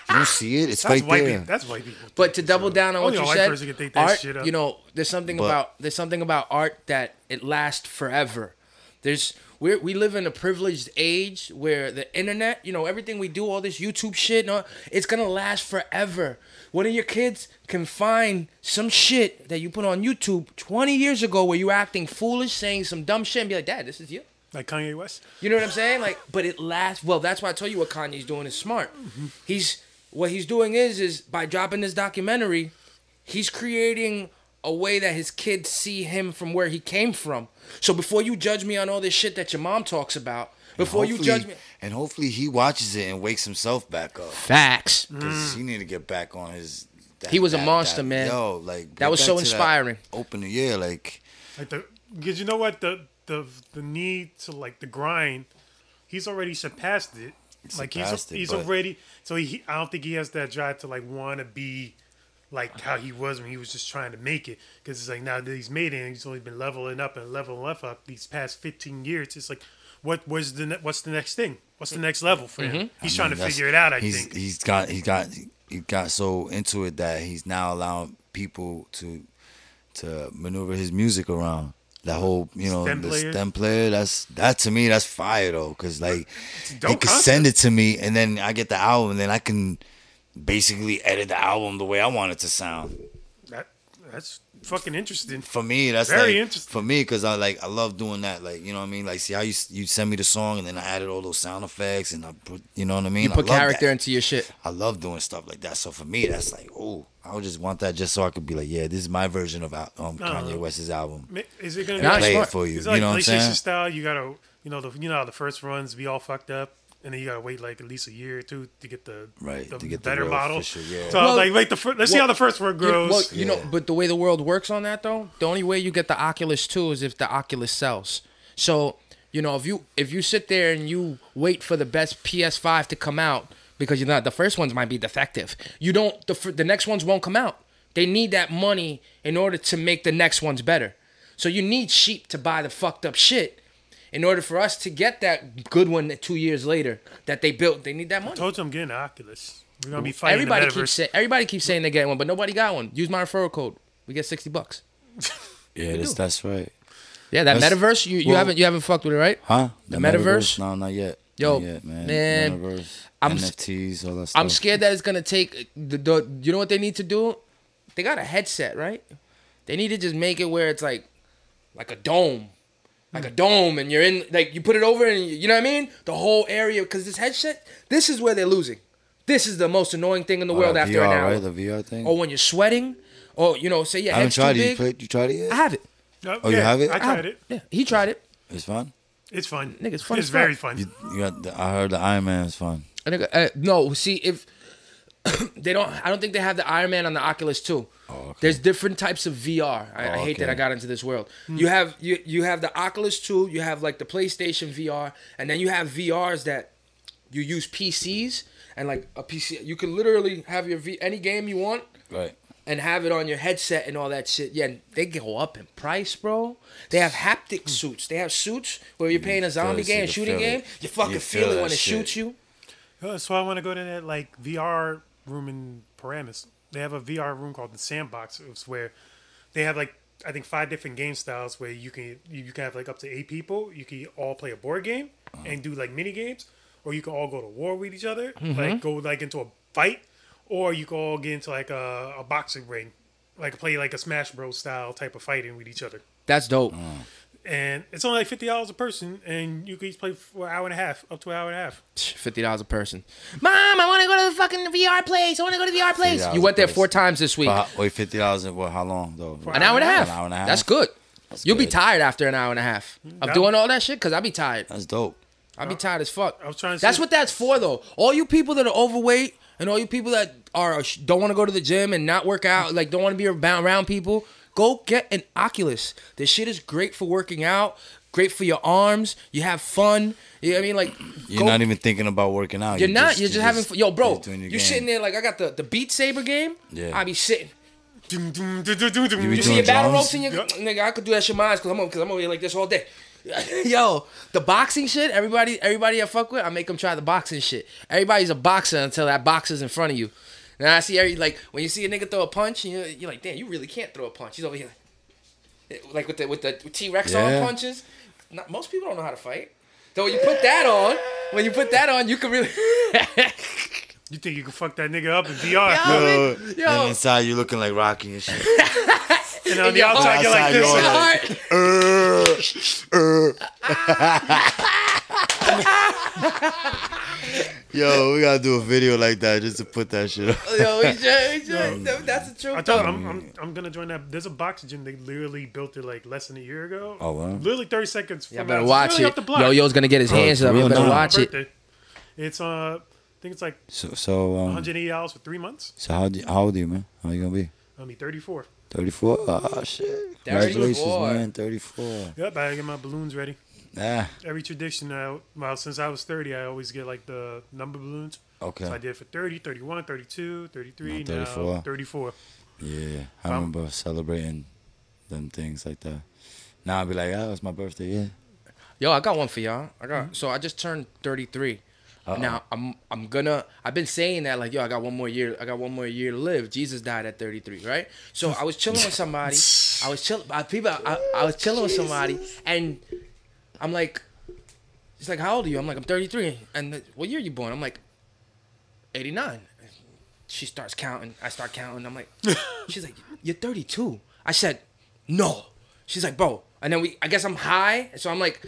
you don't see it? It's That's right white there. people. That's white people. But to double down on what Only you white said, person can think that art. shit up. You know, there's something But- about there's something about art that it lasts forever. There's we we live in a privileged age where the internet, you know, everything we do, all this YouTube shit, no, it's gonna last forever. One of your kids can find some shit that you put on YouTube 20 years ago where you were acting foolish, saying some dumb shit, and be like, "Dad, this is you." like Kanye West. You know what I'm saying? Like, but it lasts. Well, that's why I tell you what Kanye's doing is smart. He's what he's doing is is by dropping this documentary, he's creating a way that his kids see him from where he came from. So before you judge me on all this shit that your mom talks about, before you judge me, And hopefully he watches it and wakes himself back up. facts. Because mm. he need to get back on his. that- He was a monster, that- man. Yo, like That was so inspiring. Open, the yeah, like Like the because you know what the the the need to like the grind, he's already surpassed it. like he's it, he's but- already so he I don't think he has that drive to like want to be like how he was when he was just trying to make it because it's like now that he's made it and he's only been leveling up and leveling up, up these past 15 years it's like what was the ne- what's the next thing what's the next level for him mm-hmm. he's I trying mean, to figure it out I he's, think he's got he got he got so into it that he's now allowing people to to maneuver his music around. That whole you know Stem the player. stem player. That's that to me. That's fire though, because like a he dope could concept. send it to me, and then I get the album, and then I can basically edit the album the way I want it to sound. That that's fucking interesting For me, that's Very like, interesting. For me, because I like I love doing that. Like you know what I mean. Like see how you you send me the song, and then I added all those sound effects, and I put you know what I mean. You put I character that. into your shit. I love doing stuff like that. So for me, that's like, oh, I would just want that just so I could be like, yeah, this is my version of al- um, Kanye West's album. Is it gonna Nah, be Play smart. it for you. Is You it like know what I'm PlayStation saying? style? You gotta, you know, the you know how the first runs be all fucked up, and then you gotta wait like at least a year or two to get the Right, the to get the better real model. official, yeah. So I was Well- like, wait, the fir- let's see how the first one You know, grows. well, you know, but the way the world works on that though, the only way you get the Oculus 2 is if the Oculus sells. So, you know, if you if you sit there and you wait for the best PS5 to come out because you know the first ones might be defective. You don't the the next ones won't come out. They need that money in order to make the next ones better. So you need sheep to buy the fucked up shit. In order for us to get that good one two years later that they built, they need that money. I told you I'm getting an Oculus. We're gonna be fighting Everybody the keeps saying everybody keeps saying they get one, but nobody got one. Use my referral code. We get sixty bucks. [laughs] Yeah, that's, that's right. Yeah, that That's- metaverse you, you well- haven't you haven't fucked with it, right? Huh? The metaverse? No, not yet. Yo, not yet, man. man, Metaverse, I'm NFTs, all that stuff. I'm scared that it's gonna take the, the you know what they need to do? They got a headset, right? They need to just make it where it's like like a dome. Like a dome, and you're in like you put it over, and you, you know what I mean. The whole area, because this headset, this is where they're losing. This is the most annoying thing in the Oh, world that after VR, an hour. right? The VR thing. Or when you're sweating, or you know, say your I haven't head's too tried it. You, played, you tried it yet? I have it. No, Oh, you have it? I I tried have it. Yeah, he tried it. It's fun. It's fun. Nigga, it's fun It's as very fuck. fun. You, you got. The, I heard the Iron Man is fun. And nigga, uh, no, see if [coughs] they don't, I don't think they have the Iron Man on the Oculus too. Oh, okay. There's different types of VR. I, I Oh, hate that. I got into this world. You have you you have the Oculus 2, you have like the PlayStation VR, and then you have VRs that you use PCs and like a PC. You can literally have your v, any game you want Right. and have it on your headset and all that shit. Yeah, and they go up in price, bro. They have haptic suits. They have suits where you're playing a zombie game, you can shooting game. You fucking You feel, feel it that when it shoots you. Uh, So I want to go to that like VR room in Paramus. They have a VR room called the Sandbox. It's where they have like I think five different game styles where you can you can have like up to eight people. You can all play a board game and do like mini games, or you can all go to war with each other, mm-hmm. like go like into a fight, or you can all get into like a, a boxing ring, like play like a Smash Bros style type of fighting with each other. That's dope. Mm. And it's only like fifty dollars a person, and you can each play for an hour and a half, up to an hour and a half. Fifty dollars a person. Mom, I want to go to the fucking VR place. I want to go to the VR place. You went there a person. four times this week. But wait, fifty dollars. What? How long though? an hour and a half. An hour and a half. That's good. You'll be tired after an hour and a half of That- doing all that shit. Cause I'll be tired. That's dope. I'll be tired as fuck. I was trying to That's what that's for, though. All you people that are overweight and all you people that are don't want to go to the gym and not work out, like don't want to be around, around people, go get an Oculus. This shit is great for working out, great for your arms. You have fun. You know what I mean? Like You're go- not even thinking about working out. You're not. You're just, having fun. Yo, bro, just doing your you're sitting there like I got the the Beat Saber game. Yeah. I be sitting. You You see your battle ropes in your nigga? I could do that shit mine because I'm because I'm over here like this all day. [laughs] Yo, the boxing shit. Everybody, everybody I fuck with, I make them try the boxing shit. Everybody's a boxer until that boxer's in front of you. And I see every like when you see a nigga throw a punch, you're, you're like, damn, you really can't throw a punch. He's over here, like with the with the T Rex Yeah. arm punches. Not, most people don't know how to fight. So when you put that on, when you put that on, you can really. [laughs] You think you can fuck that nigga up in VR? Yo, And yo, inside you looking like Rocky and shit. [laughs] And on the Yo, outside, you're like this. you're like- uh, uh, uh. [laughs] Yo, we gotta do a video like that just to put that shit up. [laughs] yo, we should, we should. That's the truth. I though. thought I'm, I'm I'm gonna join that. There's a boxing gym. They literally built it like less than a year ago. Oh, wow. Literally 30 seconds. Y'all better watch Really it. the block. Yo, yo's gonna get his Oh, hands for up. You real better now? watch it. Birthday. It's uh, I think it's like So, so, um, 180 dollars for three months. so how, do- how old are you, man? How are you gonna be? I'll be 34. 34? Oh, shit. Congratulations, 34. man. 34. Yep, I gotta get my balloons ready. Ah, Every tradition, uh, well, since I was 30, I always get like the number balloons. okay. So I did for 30, 31, 32, 33, Now now 34. 34. Yeah, I Um, remember celebrating them things like that. Now I'll be like, oh, it's my birthday, yeah. Yo, I got one for y'all. I got so I just turned 33. Uh-oh. Now I'm I'm gonna I've been saying that like yo I got one more year I got one more year to live. Jesus died at 33, right? So I was chilling with somebody. [laughs] I was chilling. People I, I was chilling with somebody and I'm like, she's like, how old are you? I'm like, I'm 33. And what year are you born? I'm like, 89. She starts counting. I start counting. I'm like, [laughs] she's like, you're 32. I said, no. She's like, bro. And then we, I guess I'm high. So I'm like,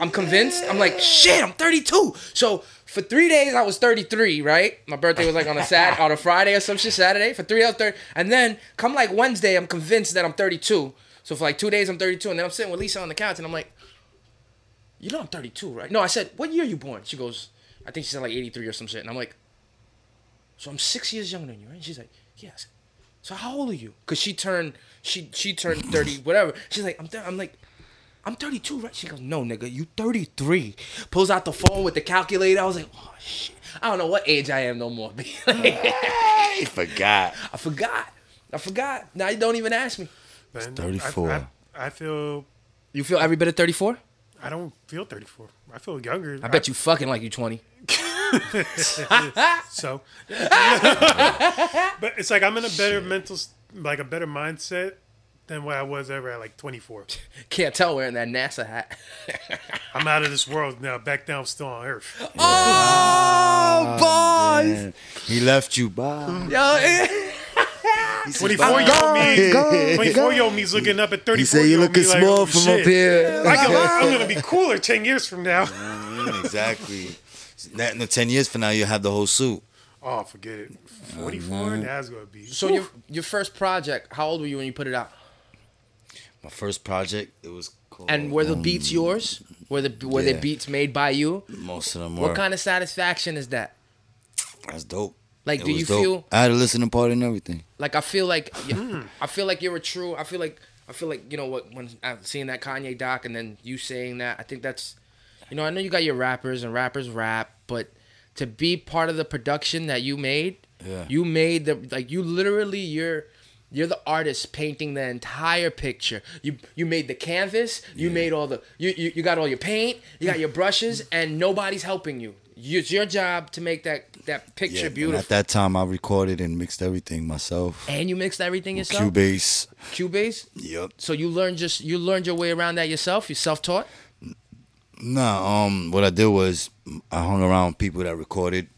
I'm convinced. I'm like, shit, I'm 32. So for three days, I was 33, right? My birthday was like on a Sat [laughs] on a Friday or some shit, Saturday. For three, was 30. And then come like Wednesday, I'm convinced that I'm 32. So for like two days, I'm 32. And then I'm sitting with Lisa on the couch and I'm like, you know I'm 32, right? No, I said, what year you born? She goes, I think she said like 83 or some shit. And I'm like, so I'm six years younger than you, right? And she's like, yes. So how old are you? Cause she turned, she she turned [laughs] 30, whatever. She's like, I'm, th- I'm like, I'm 32, right? She goes, no, nigga, you 33. Pulls out the phone with the calculator. I was like, oh shit. I don't know what age I am no more. I [laughs] [laughs] forgot. I forgot. I forgot. Now you don't even ask me. Man, 34. I, I, I feel You feel every bit of 34? I don't feel 34. I feel younger. I bet you fucking like you 20. [laughs] so. but it's like I'm in a better mental, like a better mindset than what I was ever at like 24. Can't tell wearing that NASA hat. [laughs] I'm out of this world now. Back down, still on Earth. oh, boys. Man, he left you, bye. Yo. [laughs] 24 year old me, 24 year old me's looking up at 34 He said you year old looking me like, small oh, from shit. up here. [laughs] I can, [laughs] I'm gonna be cooler 10 years from now. [laughs] Mm, exactly. That in the ten years from now, you have the whole suit. Oh, forget it. 44. That's gonna be. So your your first project, how old were you when you put it out? My first project, it was called. And were the um, beats yours? Were the were yeah. the beats made by you? Most of them were. What kind of satisfaction is that? That's dope. Like, It do was you dope. feel I had a listening part and everything. like I feel like [laughs] hmm. I feel like you're a true. I feel like I feel like you know what when I'm seeing that Kanye doc and then you saying that I think that's you know I know you got your rappers and rappers rap, but to be part of the production that you made, Yeah. you made the like you literally you're you're the artist painting the entire picture. You you made the canvas. You made all the you, you you got all your paint. You got your brushes, and nobody's helping you. It's your job to make that that picture Yeah, beautiful. at that time, I recorded and mixed everything myself. and you mixed everything yourself. Cubase. Cubase. Yep. So you learned just you learned your way around that yourself. You self taught. Nah, um, what I did was I hung around people that recorded.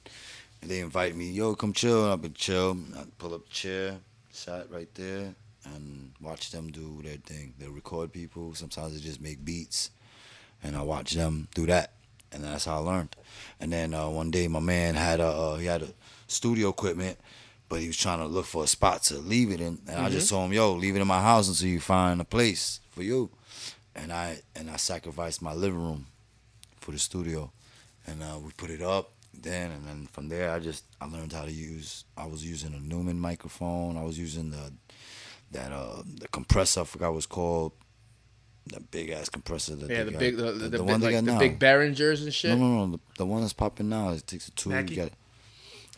And they invite me, yo, come chill. I've been chill. I pull up a chair, sat right there, and watch them do their thing. They record people. Sometimes they just make beats, and I watch them do that, and that's how I learned. And then uh, one day, my man had a uh, he had a studio equipment, but he was trying to look for a spot to leave it in, and I just told him, yo, leave it in my house until you find a place for you. And I and I sacrificed my living room for the studio, and uh, we put it up. Then and then from there, I just I learned how to use. I was using a Neumann microphone. I was using the that uh the compressor. I forgot what it's called. That big ass compressor. That Yeah, the got. big the, the, the, one big, they like got the now. big Behringers and shit. No, no, no. The, the one that's popping now. It takes a tube. Mackie? You got.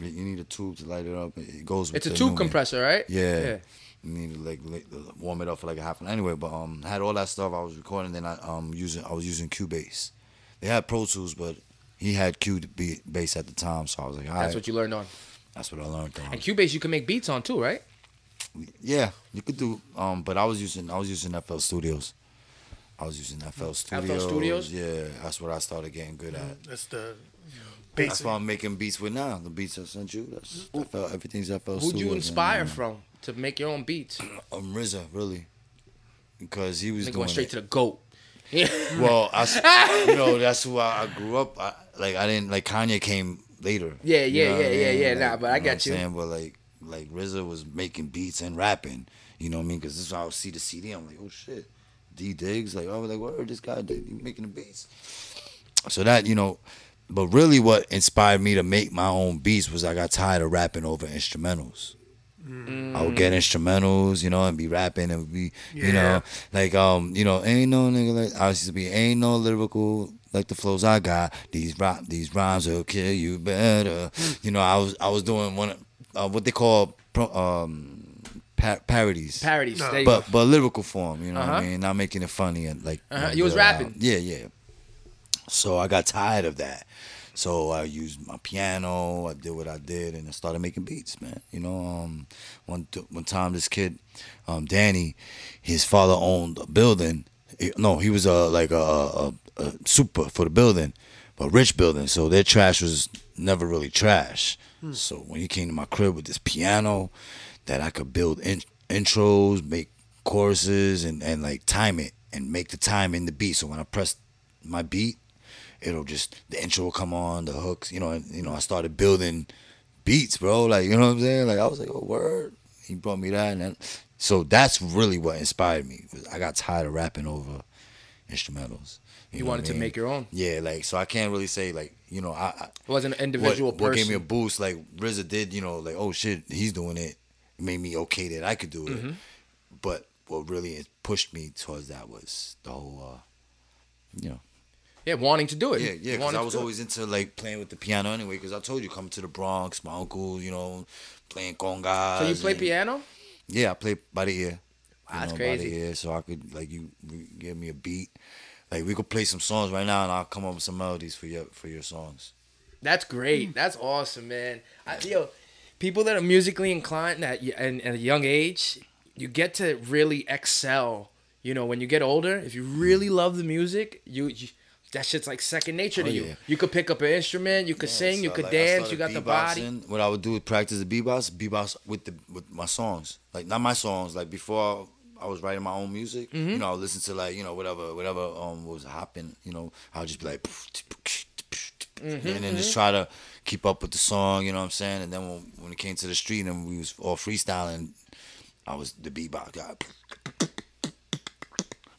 You need a tube to light it up. It goes with It's a tube compressor, right? Yeah. You need to like, like warm it up for like a half an hour. Anyway, but um, had all that stuff. I was recording. Then I um using I was using Cubase. They had Pro Tools, but he had Cubase at the time, so I was like, all That's right. what you learned on. That's what I learned. On. And Cubase, you can make beats on too, right? Yeah, you could do. Um, but I was using I was using FL Studios. I was using FL Studios. Studios? Yeah, that's what I started getting good at. That's the beats. That's basic. what I'm making beats with now. The beats I sent you. That's FL, everything's FL Who'd Studios. you man. inspire from to make your own beats? [clears throat] Um, RZA, really, because he was Like doing going straight it. to the goat. Yeah. [laughs] Well, I, s- you know, that's who I, I grew up. I, like I didn't like Kanye came later. Yeah, You yeah, know what yeah, I yeah, mean? yeah, Like, nah, but I got you. I'm saying? But like, like RZA was making beats and rapping. You know what I mean? Because this is how I would see the CD. I'm like, oh shit, D Diggs. Like, oh, like, what? This guy did he making the beats. So that you know, but really, what inspired me to make my own beats was I got tired of rapping over instrumentals. I would get instrumentals, you know, and be rapping and be, you know, like um, you know, ain't no nigga like I used to be, ain't no lyrical like the flows I got. These rap, these rhymes will kill you better. You know, I was I was doing one uh, what they call pro, um pa- parodies. Parodies. No. There you go. but but lyrical form, you know what Uh-huh. I mean? Not making it funny and like. Uh-huh. like You was real loud. rapping. Yeah, yeah. So I got tired of that. So I used my piano. I did what I did, and I started making beats, man. You know, um, one t- one time this kid, um, Danny, his father owned a building. He- no, he was a like a, a, a super for the building, but rich building. So their trash was never really trash. So when he came to my crib with this piano, that I could build in, intros, make choruses, and and like time it and make the time in the beat. So when I press my beat, it'll just the intro will come on, the hooks, you know, and you know, I started building beats, bro. Like, you know what I'm saying? Like I was like, oh word. He brought me that and then, so that's really what inspired me. I got tired of rapping over instrumentals. You know wanted to mean? make your own. Yeah, like so I can't really say like, you know, I, I It was an individual what person. gave me a boost like RZA did, you know, like oh shit, he's doing it. It made me okay that I could do it. Mm-hmm. But what really pushed me towards that was the whole uh you know yeah, wanting to do it. yeah, yeah, because I was do it. always into like playing with the piano anyway. Because I told you, coming to the Bronx, my uncle, you know, playing congas. So you play and- piano? Yeah, I play by the ear. You That's know, crazy. By the ear, so I could like you, you give me a beat. Like we could play some songs right now, and I'll come up with some melodies for your for your songs. That's great. That's awesome, man. I, yo, people that are musically inclined at, and at a young age, you get to really excel. You know, when you get older, if you really love the music, you, you that shit's like second nature to Oh, you. yeah. You could pick up an instrument, you could Yeah, sing, you could like, dance, you got the body. What I would do is practice the beatbox, beatbox with the with my songs. Like not my songs. Like before I was writing my own music, Mm-hmm. you know, I would listen to like you know whatever whatever um was hopping. You know, I would just be like, Mm-hmm, and then just try to keep up with the song. You know what I'm saying? And then when when it came to the street and we was all freestyling, I was the beatbox guy.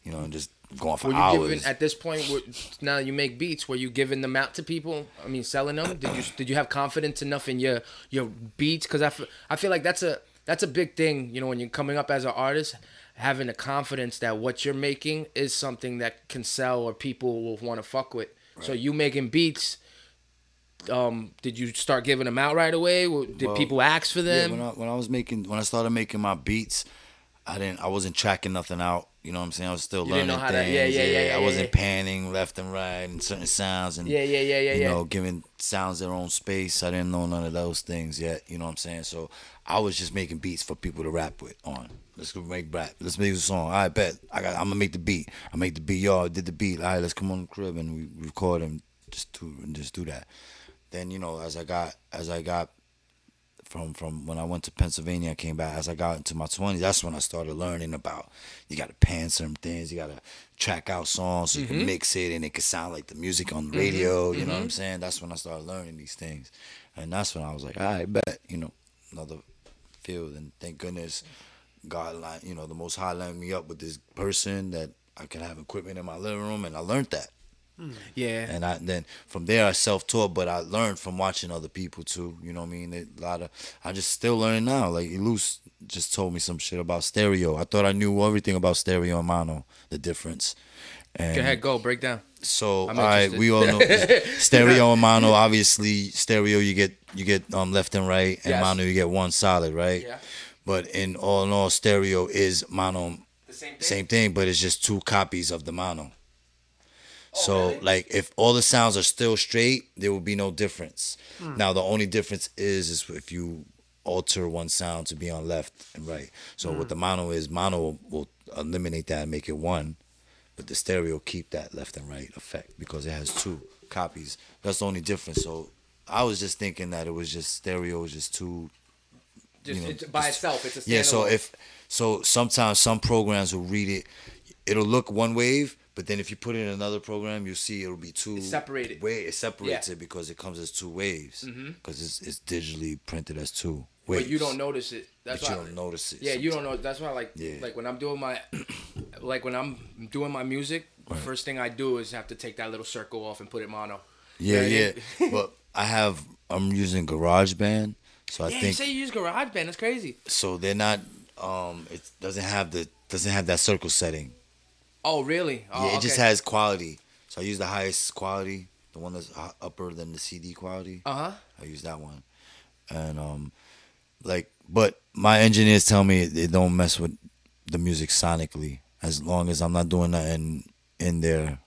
You know, and just going for Were you hours. giving at this point? Were, now you make beats. Were you giving them out to people? I mean, selling them. Did you did you have confidence enough in your your beats? Because I feel, I feel like that's a that's a big thing. You know, when you're coming up as an artist, having the confidence that what you're making is something that can sell or people will want to fuck with. So you making beats. Um, did you start giving them out right away? Did Well, people ask for Yeah, them? when I when I was making when I started making my beats, I didn't I wasn't tracking nothing out. You know what I'm saying? I was still You learning how to- things. yeah, yeah, yeah, yeah, I wasn't panning left and right and certain sounds and yeah, yeah, yeah, yeah, you yeah. know giving sounds their own space. I didn't know none of those things yet. You know what I'm saying? So I was just making beats for people to rap with on. Let's go make rap. Let's make a song. I bet I got. I'm gonna make the beat. I make the beat. Y'all did the beat. All right, let's come on the crib and we record and just do and just do that. Then you know as I got as I got from from when I went to Pennsylvania, I came back. As I got into my twenties, that's when I started learning about you got to pan certain things. You got to track out songs so you can mm-hmm. mix it and it can sound like the music on the mm-hmm. radio. You know what I'm mm-hmm. saying? That's when I started learning these things, and that's when I was like, all right, bet you know another field. And thank goodness God, lined, you know, the Most High lined me up with this person that I could have equipment in my living room, and I learned that. Yeah. And I then from there I self taught, but I learned from watching other people too. You know what I mean? It, a lot of I just still learning now. Like Eluse just told me some shit about stereo. I thought I knew everything about stereo and mono, the difference. And Go ahead, go break down. so I'm all right, we all know [laughs] stereo and mono. Obviously, stereo you get you get um left and right, and Yes. mono you get one solid, right? Yeah. But in all in all, stereo is mono, The same thing. same thing, but it's just two copies of the mono. So really? like if all the sounds are still straight, there will be no difference. Hmm. Now the only difference is is if you alter one sound to be on left and right. So Hmm. what the mono is, mono will, eliminate that and make it one, but the stereo keep that left and right effect because it has two copies. That's the only difference. So I was just thinking that it was just stereo was just two Just you know, it's by just- itself. It's a yeah, so if so sometimes some programs will read it it'll look one wave, but then if you put it in another program, you'll see it'll be two It's separated. Way it separates Yeah. it because it comes as two waves. Because it's it's digitally printed as two but you don't notice it. That's but you why. don't notice it. Yeah, you don't know. That's why, like, Yeah. like when I'm doing my, [coughs] like when I'm doing my music, the Right. first thing I do is have to take that little circle off and put it mono. Yeah, Yeah, yeah. [laughs] but I have I'm using GarageBand, so I yeah, you say you use GarageBand. That's crazy. so they're not um it doesn't have the doesn't have that circle setting. Oh, really? Oh, yeah, it just has quality. So I use the highest quality, the one that's upper than the CD quality. Uh huh. I use that one, and um, like, but my engineers tell me they don't mess with the music sonically as long as I'm not doing nothing in there.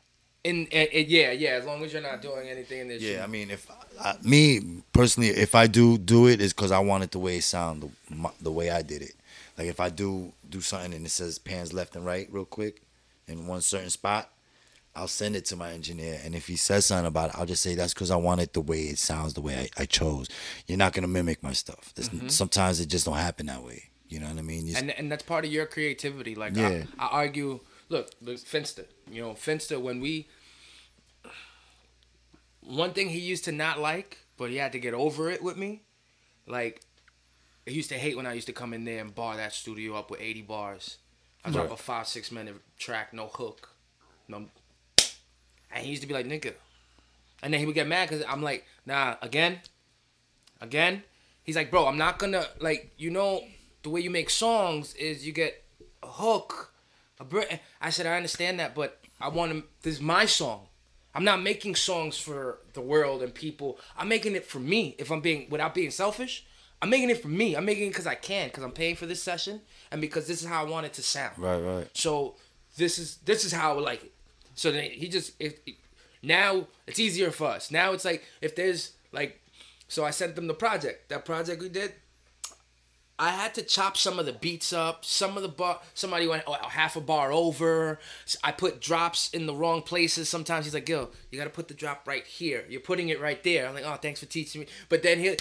In, in, in- yeah, yeah. As long as you're not doing anything in this. Yeah, I mean, if I, me personally, if I do do it, it's because I want it the way it sound, the, my, the way I did it. Like if I do do something and it says pans left and right real quick in one certain spot, I'll send it to my engineer, and if he says something about it, I'll just say that's because I want it the way it sounds, the way I, I chose. You're not gonna mimic my stuff. This, mm-hmm. Sometimes it just don't happen that way. You know what I mean? And and that's part of your creativity. Like Yeah. I, I argue, look, look, Finster. You know, Finster. When we, one thing he used to not like, but he had to get over it with me. Like, he used to hate when I used to come in there and bar that studio up with eighty bars. I drop Right. a five six minute track, no hook, no. And he used to be like, nigga. And then he would get mad because I'm like, nah, again, again. He's like, bro, I'm not gonna like, you know, the way you make songs is you get a hook, a br-. I said, I understand that, but I want to. This is my song. I'm not making songs for the world and people. I'm making it for me. If I'm being without being selfish, I'm making it for me. I'm making it because I can, because I'm paying for this session, and because this is how I want it to sound. right, right. So this is this is how I would like it. So then he just if, now it's easier for us. Now it's like if there's like, so I sent them the project. That project we did. I had to chop some of the beats up. Some of the bar, somebody went oh, half a bar over. I put drops in the wrong places. Sometimes he's like, "Yo, you gotta put the drop right here. You're putting it right there." I'm like, "Oh, thanks for teaching me." But then he,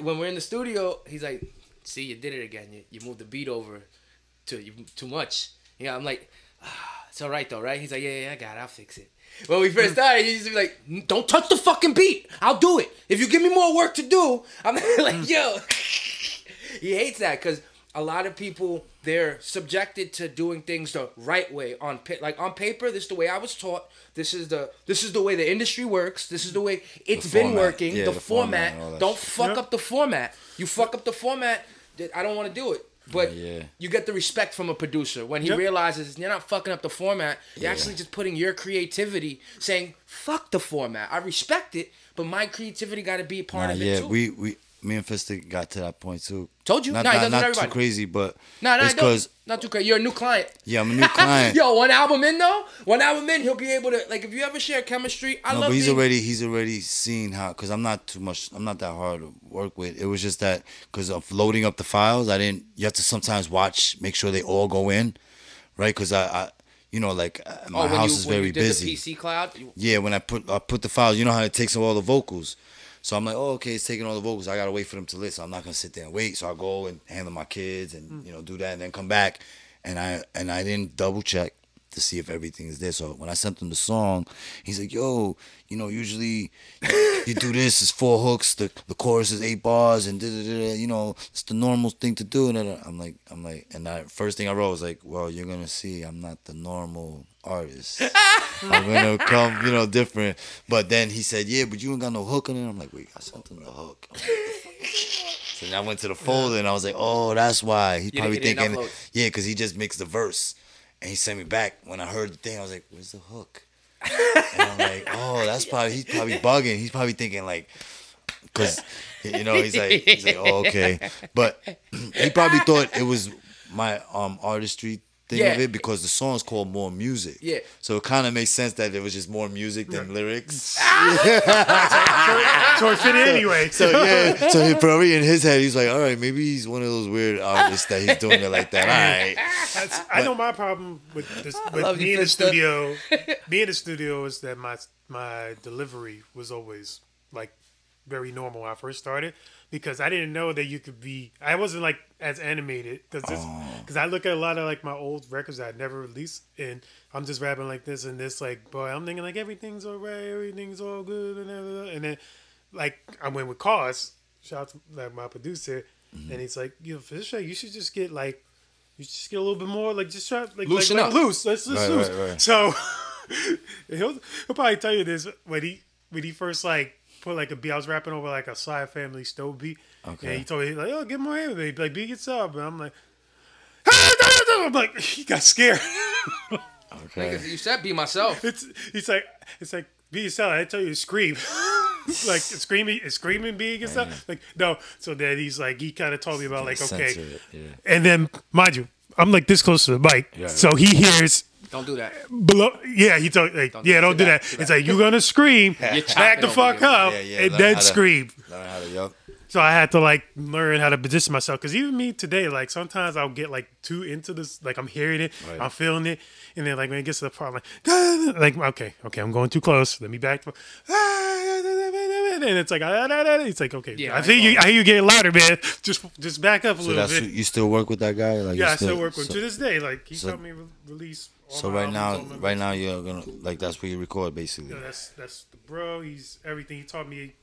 when we're in the studio, he's like, "See, you did it again. You, you moved the beat over too you, too much." Yeah, I'm like, ah, "It's all right though, right?" He's like, "Yeah, yeah, I got it. I'll fix it." When we first started, he used to be like, "Don't touch the fucking beat. I'll do it. If you give me more work to do, I'm [laughs] like, yo." [laughs] he hates that because a lot of people they're subjected to doing things the right way on pa- like on paper this is the way i was taught this is the this is the way the industry works this is the way it's The been format. working Yeah, the, the format, format and all that don't fuck Yep. up the format you fuck up the format i don't want to do it but Yeah, yeah. you get the respect from a producer when he Yep. realizes you're not fucking up the format you're Yeah. actually just putting your creativity saying fuck the format i respect it but my creativity got to be a part Nah, of it yeah, too we we me and Fister got to that point too. Told you. Not, he not, not too crazy, but no, no, because not too crazy. You're a new client. yeah, I'm a new [laughs] client. Yo, one album in though, one album in, he'll be able to like if you ever share chemistry. I no, love. but he's being- already he's already seen how because I'm not too much. I'm not that hard to work with. It was just that because of loading up the files, I didn't. You have to sometimes watch, make sure they all go in, right? Because I, I, you know, like uh, my Oh, house you, is very busy. PC cloud. You, Yeah, when I put I put the files, you know how it takes all the vocals. So I'm like, oh, okay, it's taking all the vocals. I gotta wait for them to list. So I'm not gonna sit there and wait. So I go and handle my kids and mm. you know do that and then come back. And I and I didn't double check to see if everything is there. So when I sent him the song, he's like, yo, you know, usually you do this. It's four hooks. The the chorus is eight bars and da da da. You know, it's the normal thing to do. And I'm like, I'm like, and I first thing I wrote was like, well, you're gonna see, I'm not the normal artist. I'm gonna come, you know, different. But then he said, "Yeah, but you ain't got no hook in it." I'm like, "Wait, I sent him the hook." I'm like, "What the fuck?" so I went to the folder and I was like, "Oh, that's why." He probably didn't- you didn't thinking, yeah, because he just mixed the verse, and he sent me back. When I heard the thing, I was like, "Where's the hook?" and I'm [laughs] like, "Oh, that's probably he's probably bugging. He's probably thinking like." because you know he's like he's like oh okay, but [clears throat] he probably thought it was my um artistry thing of Yeah. it because the song's called more music. Yeah. So it kind of makes sense that it was just more music than lyrics. [laughs] So it fit in anyway. So yeah, [laughs] so he probably in his head he's like, all right, maybe he's one of those weird artists that he's doing it like that. All right. [laughs] That's, I know my problem with this, with me in the studio. me in the studio is that my my delivery was always like very normal when I first started because I didn't know that you could be. I wasn't like as animated because because oh. I look at a lot of like my old records that I never released and I'm just rapping like this and this like boy I'm thinking like everything's alright, everything's all good and and then like I went with Cause. Shout out to like my producer. Mm-hmm. And he's like, you know, for this show, you should just get like you just get a little bit more like just try like Loosen like, up. like loose. Let's just Right, loose. right, right. So [laughs] he'll he'll probably tell you this when he when he first like put like a beat. I was rapping over like a Sly Family Stone beat. Okay. And he told me like, oh, get more air, baby. Like be yourself. And I'm like, I'm like, [laughs] he got scared. [laughs] Okay. You said be myself. it's it's like it's like be yourself. I tell you to scream. [laughs] like screaming, screaming, being yourself. Like no. So then he's like, he kind of told me about like, okay, it, yeah. and then mind you, I'm like this close to the mic, Yeah. so he hears Don't do that. below. Yeah, he told like, Don't yeah, do don't do that, that. It's like you're gonna scream, You're back the fuck up, Yeah, yeah, and then to- scream. Learn how to yup. So I had to like learn how to position myself because even me today, like sometimes I'll get like too into this, like I'm hearing it, Right. I'm feeling it, and then like when it gets to the part, I'm like, like okay, okay, I'm going too close. Let me back. And it's like, it's like, okay, Yeah, I I think you, I hear you getting louder, man. Just, just back up a So little that's bit. you still work with that guy? Like you yeah, I still work with so, to this day. Like he so- helped me re- release. All So my right now, albums, all my right now you're gonna like that's where you record basically. Yeah, that's that's the bro. He's everything. He taught me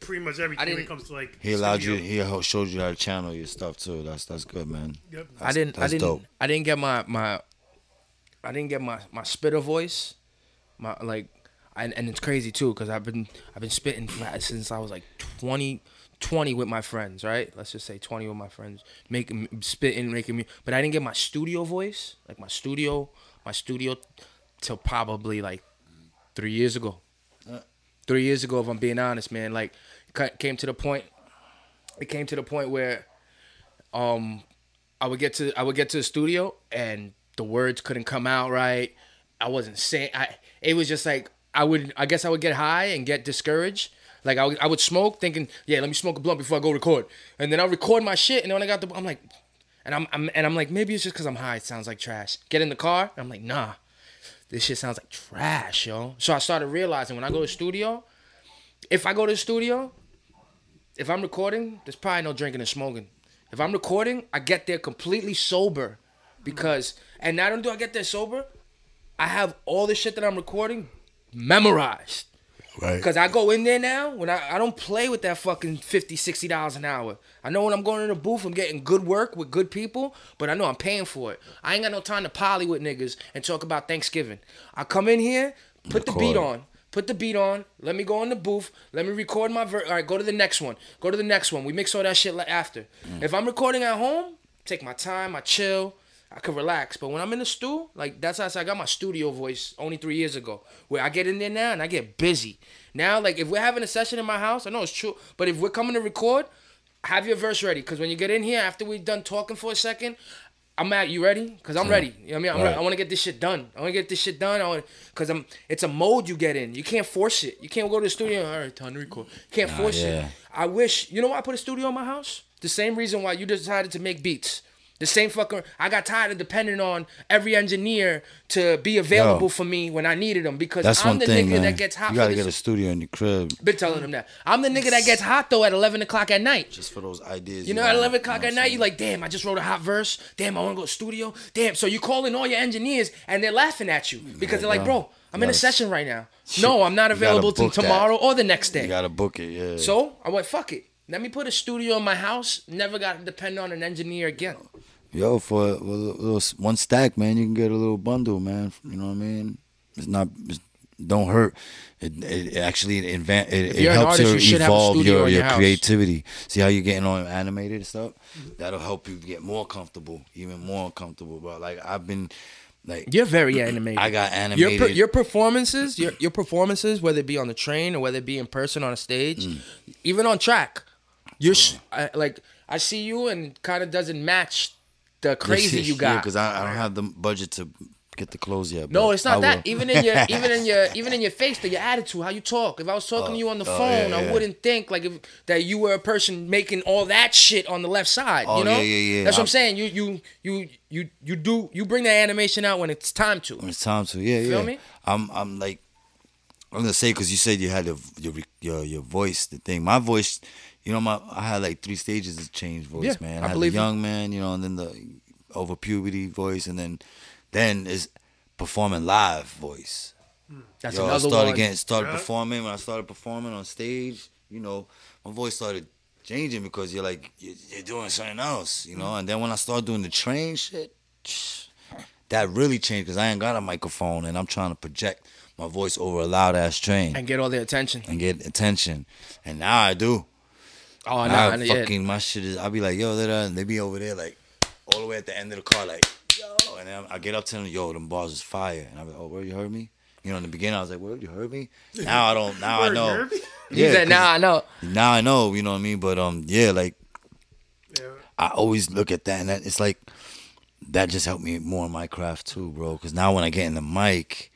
pretty much everything when it comes to like. He allowed you. He showed you how to channel your stuff too. That's that's good, man. Yep. I didn't. I didn't. dope. I didn't get my my. I didn't get my my spitter voice, my like, and, and it's crazy too because I've been I've been spitting for- since I was like 20, 20 with my friends, right? Let's just say twenty with my friends, making spitting, making me. But I didn't get my studio voice, like my studio, my studio, till probably like three years ago. Three years ago, if I'm being honest, man, like came to the point. It came to the point where um I would get to I would get to the studio and the words couldn't come out right. I wasn't saying I it was just like I would I guess I would get high and get discouraged. Like I would, I would smoke thinking, yeah, let me smoke a blunt before I go record. And then I'll record my shit and then when I got the I'm like and I'm, I'm and I'm like maybe it's just cuz I'm high it sounds like trash. Get in the car, I'm like, "Nah. This shit sounds like trash, yo." So I started realizing when I go to studio, if I go to the studio, if I'm recording, there's probably no drinking and smoking. If I'm recording, I get there completely sober because, and not only do I get there sober, I have all the shit that I'm recording memorized. Right. Because I go in there now, when I, I don't play with that fucking 50 $60 an hour. I know when I'm going in the booth, I'm getting good work with good people, but I know I'm paying for it. I ain't got no time to poly with niggas and talk about Thanksgiving. I come in here, put the beat on. Put the beat on. Let me go in the booth. Let me record my ver. All right, go to the next one. Go to the next one. We mix all that shit after. Mm. If I'm recording at home, take my time. I chill. I could relax. But when I'm in the stew, like that's how I said I got my studio voice only three years ago. Where I get in there now and I get busy. Now, like if we're having a session in my house, I know it's true. But if we're coming to record, have your verse ready. Cause when you get in here after we're done talking for a second, I'm at you ready? Cause I'm ready. You know what I mean? I'm Right. re- I want to get this shit done. I want to get this shit done. I want Cause I'm. It's a mode you get in. You can't force it. You can't go to the studio. All right, time to record. You can't force yeah. it. I wish. You know why I put a studio in my house? The same reason why you decided to make beats. The same fucking. I got tired of depending on every engineer to be available Yo. for me when I needed them because That's I'm one the thing, nigga man. that gets hot. you gotta get a studio in your crib Been telling them that. I'm the nigga that gets hot though at 11 o'clock at night. just for those ideas. You know, got, at 11 o'clock at night, you like, damn, I just wrote a hot verse. Damn, I want to go to studio. Damn. So you call in all your engineers and they're laughing at you because they're like, bro, I'm You in a session right now. No, I'm not You available till book that. tomorrow or the next day. You gotta book it, yeah. So I went, fuck it. Let me put a studio in my house. Never got to depend on an engineer again. Yo, for a little, one stack, man, you can get a little bundle, man. You know what I mean? It's not, it's, don't hurt. It, it actually it, it helps artist, you you should have a evolve your, your your creativity. See how you're getting on animated stuff? That'll help you get more comfortable, even more comfortable. But like I've been, Like You're very [clears throat] animated. I got your animated. per, your performances, your your performances, whether it be on the train or whether it be in person on a stage, Mm. even on track, you're sh- I, like I see you and kind of doesn't match the crazy you got. because I, I don't have the budget to get the clothes yet. no, it's not I that. will. Even in your [laughs] even in your even in your face, your attitude, how you talk. If I was talking to oh, you on the oh, phone, yeah, I yeah. wouldn't think like if that you were a person making all that shit on the left side. Oh, you know, yeah, yeah, yeah. That's what I'm I'm- saying. You you you you you do you bring that animation out when it's time to. When it's time to, yeah, yeah. Feel yeah. me? I'm, I'm like, I'm gonna say because you said you had your, your your your voice, the thing. My voice, you know, my I had like three stages of change voice, Yeah, man. I I, had believe the you. young man, you know, and then the over puberty voice, and then then is performing live voice. Hmm, that's Yo, I started one. getting started Yeah. performing when I started performing on stage. You know, my voice started changing because you're like you're, you're doing something else. You know, hmm. and then when I started doing the train shit, [sniffs] that really changed because I ain't got a microphone and I'm trying to project my voice over a loud ass train and get all the attention. and get attention. And now I do. Oh, no, Now I- yeah. fucking my shit is. I'll be like, yo, da, da, and they be over there like all the way at the end of the car, like, yo. And then I get up to them, yo, them bars is fire. And I'm like, oh, where you heard me? You know, in the beginning I was like, where you heard me? [laughs] Now I don't. Now I Word, know. Herbie? [laughs] He said, 'cause "Nah, I know." Now I know. You know what I mean? But um, yeah, like Yeah. I always look at that, and that it's like that just helped me more in my craft too, bro. Because now when I get in the mic,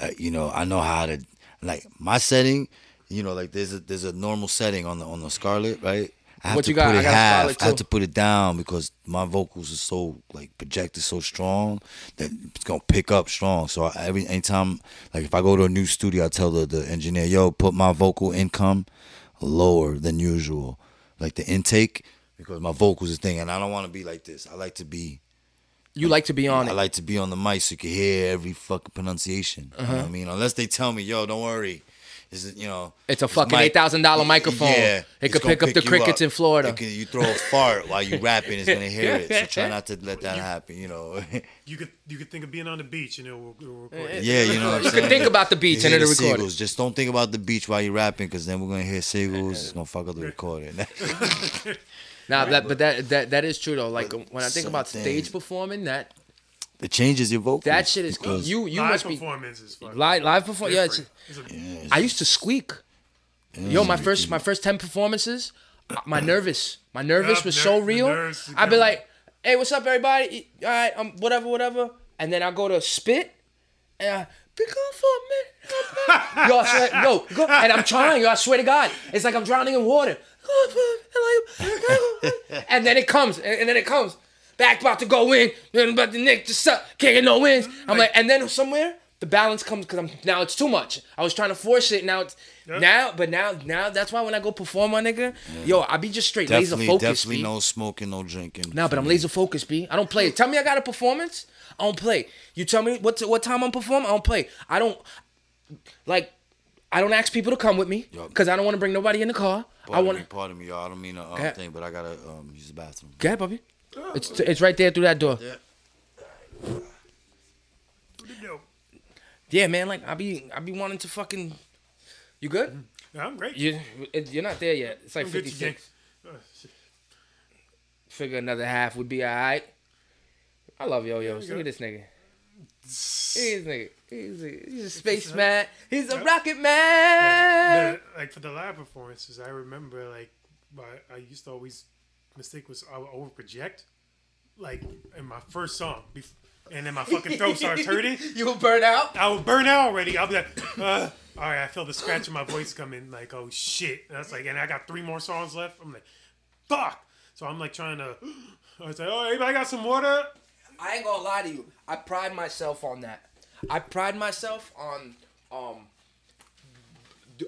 uh, you know, I know how to like my setting. You know, like there's a there's a normal setting on the on the Scarlett, right? I have What to you got? put I it half. I have to put it down because my vocals are so like projected so strong that it's gonna pick up strong. So I, every anytime, like if I go to a new studio, I tell the the engineer, "Yo, put my vocal income lower than usual, like the intake." Because my vocals is thing, and I don't want to be like this. I like to be You like to be on it. I it. like to be on the mic so you can hear every fucking pronunciation. You know Uh-huh. what I mean? Unless they tell me, yo, don't worry. Is you know, It's a fucking mic- $8,000 microphone. Yeah, It could gonna pick up the you crickets in Florida. Can- you throw a fart while you rapping, it's gonna hear it. So [laughs] try not to let that happen. You know. [laughs] You could you could think of being on the beach and it will, it will record. it. yeah, you know what I'm You saying. could think about the beach You and it'll the record it. seagulls. Just don't think about the beach while you're rapping, because then we're gonna hear seagulls. It's gonna fuck up the recording. [laughs] Now that, but that that that is true though. Like But when I think about stage performing, that it changes your vocals. that shit is because- you you Live must be performance is fucking live live perform. Yeah, it's. It's a- Yeah, I used to squeak. Yo, my first my first ten performances, uh, my nervous, my nervous Yup, was ner- so real. I'd be like, "Hey, what's up, everybody? All right, um, whatever, whatever." And then I go to spit, and I pick up for a minute. yo, I swear, yo, go, and I'm trying. Yo, I swear to God, it's like I'm drowning in water. [laughs] And then it comes, and, and then it comes. Back about to go in, then about the Nick just suck, can't get no wins. I'm like, and then somewhere the balance comes because I'm now it's too much. I was trying to force it, now it's now, but now now that's why when I go perform my nigga, yo, I be just straight laser definitely, focused. definitely B. no smoking, no drinking. Nah, but I'm laser focused, B. I don't play. Tell me I got a performance, I don't play. You tell me what what time I'm performing, I don't play. I don't like. I don't ask people to come with me because I don't want to bring nobody in the car. I Pardon want me, to. pardon me, y'all. I don't mean a um, thing, but I gotta um, use the bathroom. Go ahead, puppy. It's it's right there through that door. Yo, Yeah, man. Like I be I be wanting to fucking. You good? yeah, I'm great. You you're not there yet. It's like I'm good fifty today. six. Uh, shit. Figure another half would be alright. I love yo yo. you Look at this nigga. Look at this nigga. He's a, he's a spaceman. He's a rocket man. But, like for the live performances, I remember like I, I used to always mistake was I would over project, like in my first song, and then my fucking throat starts hurting. [laughs] You will burn out. I would burn out already. I'll be like, uh, all right, I feel the scratch in my voice coming. Like, oh shit. And that's like, and I got three more songs left. I'm like, fuck. So I'm like trying to. [gasps] I was like, oh, anybody got some water? I ain't gonna lie to you. I pride myself on that. I pride myself on um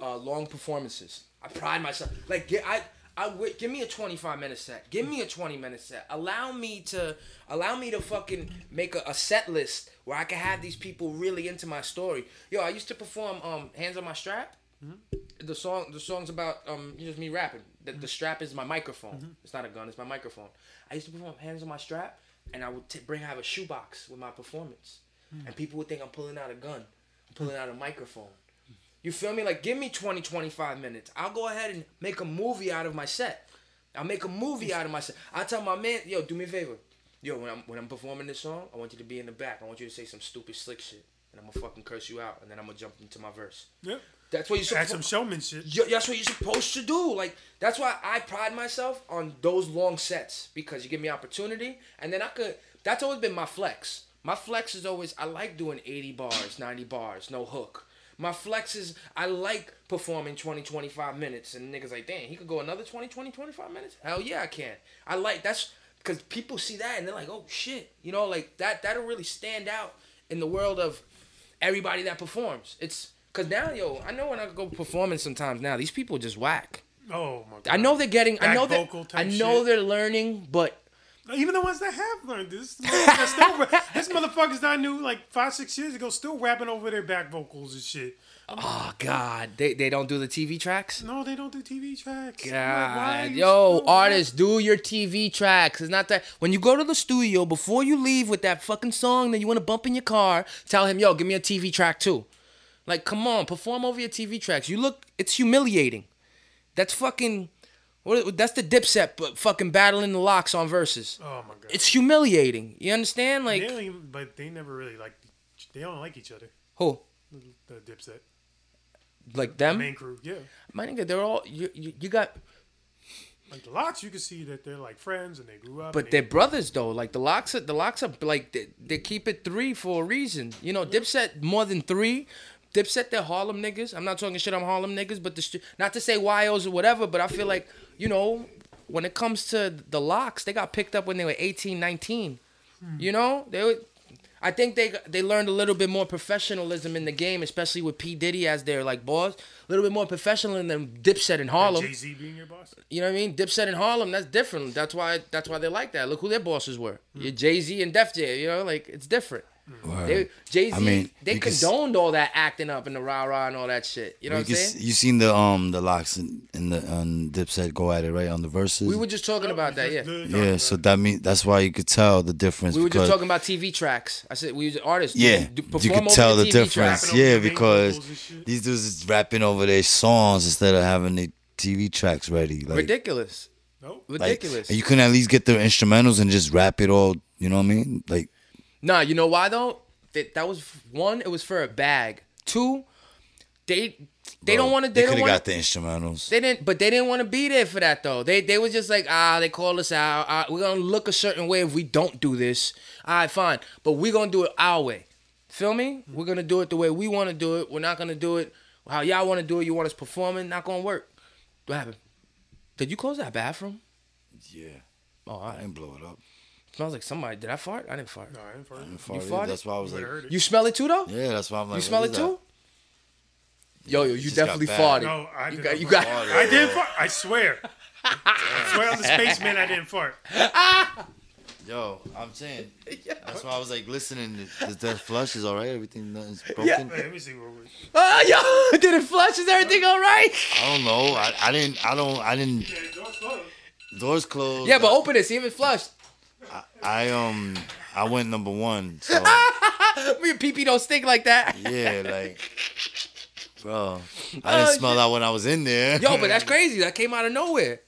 uh, long performances. I pride myself. Like get, I I wi- give me a 25 minute set. Give me a 20 minute set. Allow me to allow me to fucking make a, a set list where I can have these people really into my story. Yo, I used to perform um Hands on My Strap. The song the song's about um just me rapping. The, the strap is my microphone. It's not a gun, it's my microphone. I used to perform Hands on My Strap and I would t- bring have a shoebox with my performance. And people would think I'm pulling out a gun. I'm pulling out a microphone. You feel me? Like, give me 20, 25 minutes. I'll go ahead and make a movie out of my set. I'll make a movie out of my set. I tell my man, yo, do me a favor. yo, when I'm when I'm performing this song, I want you to be in the back. I want you to say some stupid slick shit, and I'm gonna fucking curse you out, and then I'm gonna jump into my verse. Yep. That's what you're Add some supposed. showmanship. That's what you're supposed to do. Like that's why I pride myself on those long sets because you give me opportunity, and then I could. That's always been my flex. My flex is always I like doing 80 bars, 90 bars, no hook. My flex is I like performing 20, 25 minutes, and niggas like, damn, he could go another 20, 20, 25 minutes. Hell yeah, I can. I like that's because people see that and they're like, oh shit, you know, like that. That'll really stand out in the world of everybody that performs. It's because now, yo, I know when I go performing sometimes now, these people just whack. Oh my god. I know they're getting. I know that. I know shit. they're learning, but Even the ones that have learned this, still, [laughs] this motherfuckers that I knew like five, six years ago still rapping over their back vocals and shit. oh god, they they don't do the TV tracks. No, they don't do TV tracks. I'm like, God, yo, artists, do your TV tracks. It's not that when you go to the studio before you leave with that fucking song that you want to bump in your car. Tell him, yo, give me a TV track too. Like, come on, perform over your TV tracks. You look, it's humiliating. That's fucking. What, that's the dipset, but fucking battling the LOX on verses. Oh my god. It's humiliating. You understand? they Like don't even, but they never really like. They don't like each other. who? The Dipset, Like the them? main crew. Yeah, My nigga, they're all you. You, you got, like the LOX, you can see that they're like friends and they grew up. but and they're they, brothers though. Like the LOX, are, the LOX are like they, they keep it three for a reason. You know, Dipset more than three. Dipset, they're Harlem niggas. I'm not talking shit on Harlem niggas, but the not to say YOs or whatever, but I feel like you know when it comes to the LOX, they got picked up when they were 18, 19. Hmm. You know, they were. I think they they learned a little bit more professionalism in the game, especially with P Diddy as their like boss. A little bit more professional than Dipset in Harlem. Jay Z being your boss. You know what I mean? Dipset in Harlem, that's different. That's why that's why they like that. Look who their bosses were. Hmm. Your Jay Z and Def Jam. You know, like it's different. They Jay Z, I mean, they you can condoned all that acting up and the rah rah and all that shit. You know you, what I'm saying? you seen the um the LOX in, in the on Dipset go at it right on the verses. We were just talking about that. Yeah, yeah, so that mean that's why you could tell the difference. we were just talking about TV tracks. I said we was artists. Yeah, do- do- you could tell the TV difference. tracks. Rapping over Yeah, because vocals and shit. these dudes is rapping over their songs instead of having the TV tracks ready. Like, Ridiculous, Nope. ridiculous. and you couldn't at least get the instrumentals and just rap it all. You know what I mean? Like, Nah, you know why though? That that was one. It was for a bag. Two, they they don't want to. They, They could have got the instrumentals. They didn't, but they didn't want to be there for that though. They they were just like, ah, they call us out. Ah, we're gonna look a certain way if we don't do this. All right, fine, but we're gonna do it our way. Feel me? We're gonna do it the way we want to do it. We're not gonna do it how y'all want to do it. You want us performing? Not gonna work. What happened? Did you close that bathroom? Yeah, Oh, all I didn't blow it up. Smells like somebody. Did I fart? I didn't fart. No, I didn't I didn't fart. fart farted? That's why I was You like, heard it. You smell it too though? yeah, that's why I'm like, you smell what it is that? too? Yo, yo, you just got definitely bad. farted. No, I you did got, not you fart. got. I did fart. I swear. I [laughs] swear on the spaceman, I didn't fart. Yo, I'm saying. [laughs] That's why I was like listening. The, the flush is all right. Everything is broken. Yeah. Wait, let me see what we. Oh, ah, yo, [laughs] did it flush? Is everything all right? I don't know. I, I didn't. I don't. I didn't. Yeah, door's closed. Doors closed. Yeah, but open it. See if it flushed. I um. I went number one. So [laughs] Your pee pee don't stink like that. yeah, like, bro. I Oh, didn't smell shit. that when I was in there. Yo, but that's crazy. That came out of nowhere.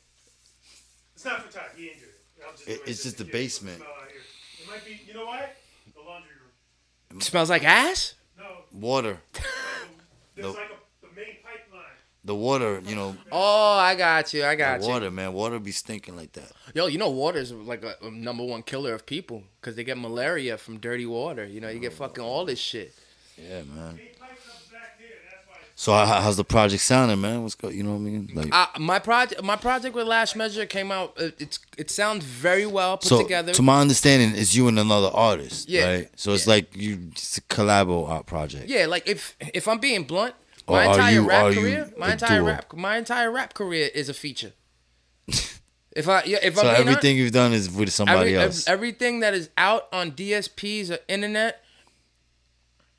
It's not for Todd. He injured it. Just It- it's just the basement. Smell out here. It might be. You know what? The laundry room. smells like ass. No, Water. there's No. like a, the main pipeline. The water. You know. Oh, I got you. I got you. water, man. Water be stinking like that. Yo, you know water is like a, a number one killer of people because they get malaria from dirty water. You know, you get fucking all this shit. Yeah, man. Main pipe comes back here. That's why. So how, how's the project sounding, man? What's good? You know what I mean? Like. Uh, my project, my project with Last Measure came out. uh, It's it sounds very well put so together. to my understanding, it's you and another artist, Yeah. right? So it's Yeah. like you it's a collabo art project. Yeah, like if if I'm being blunt, my are entire you- rap oh, are career, my entire rap, my entire rap career is a feature. [laughs] if I yeah, if So I'm everything you've done is with somebody Every- ev- else. everything that is out on DSPs or internet.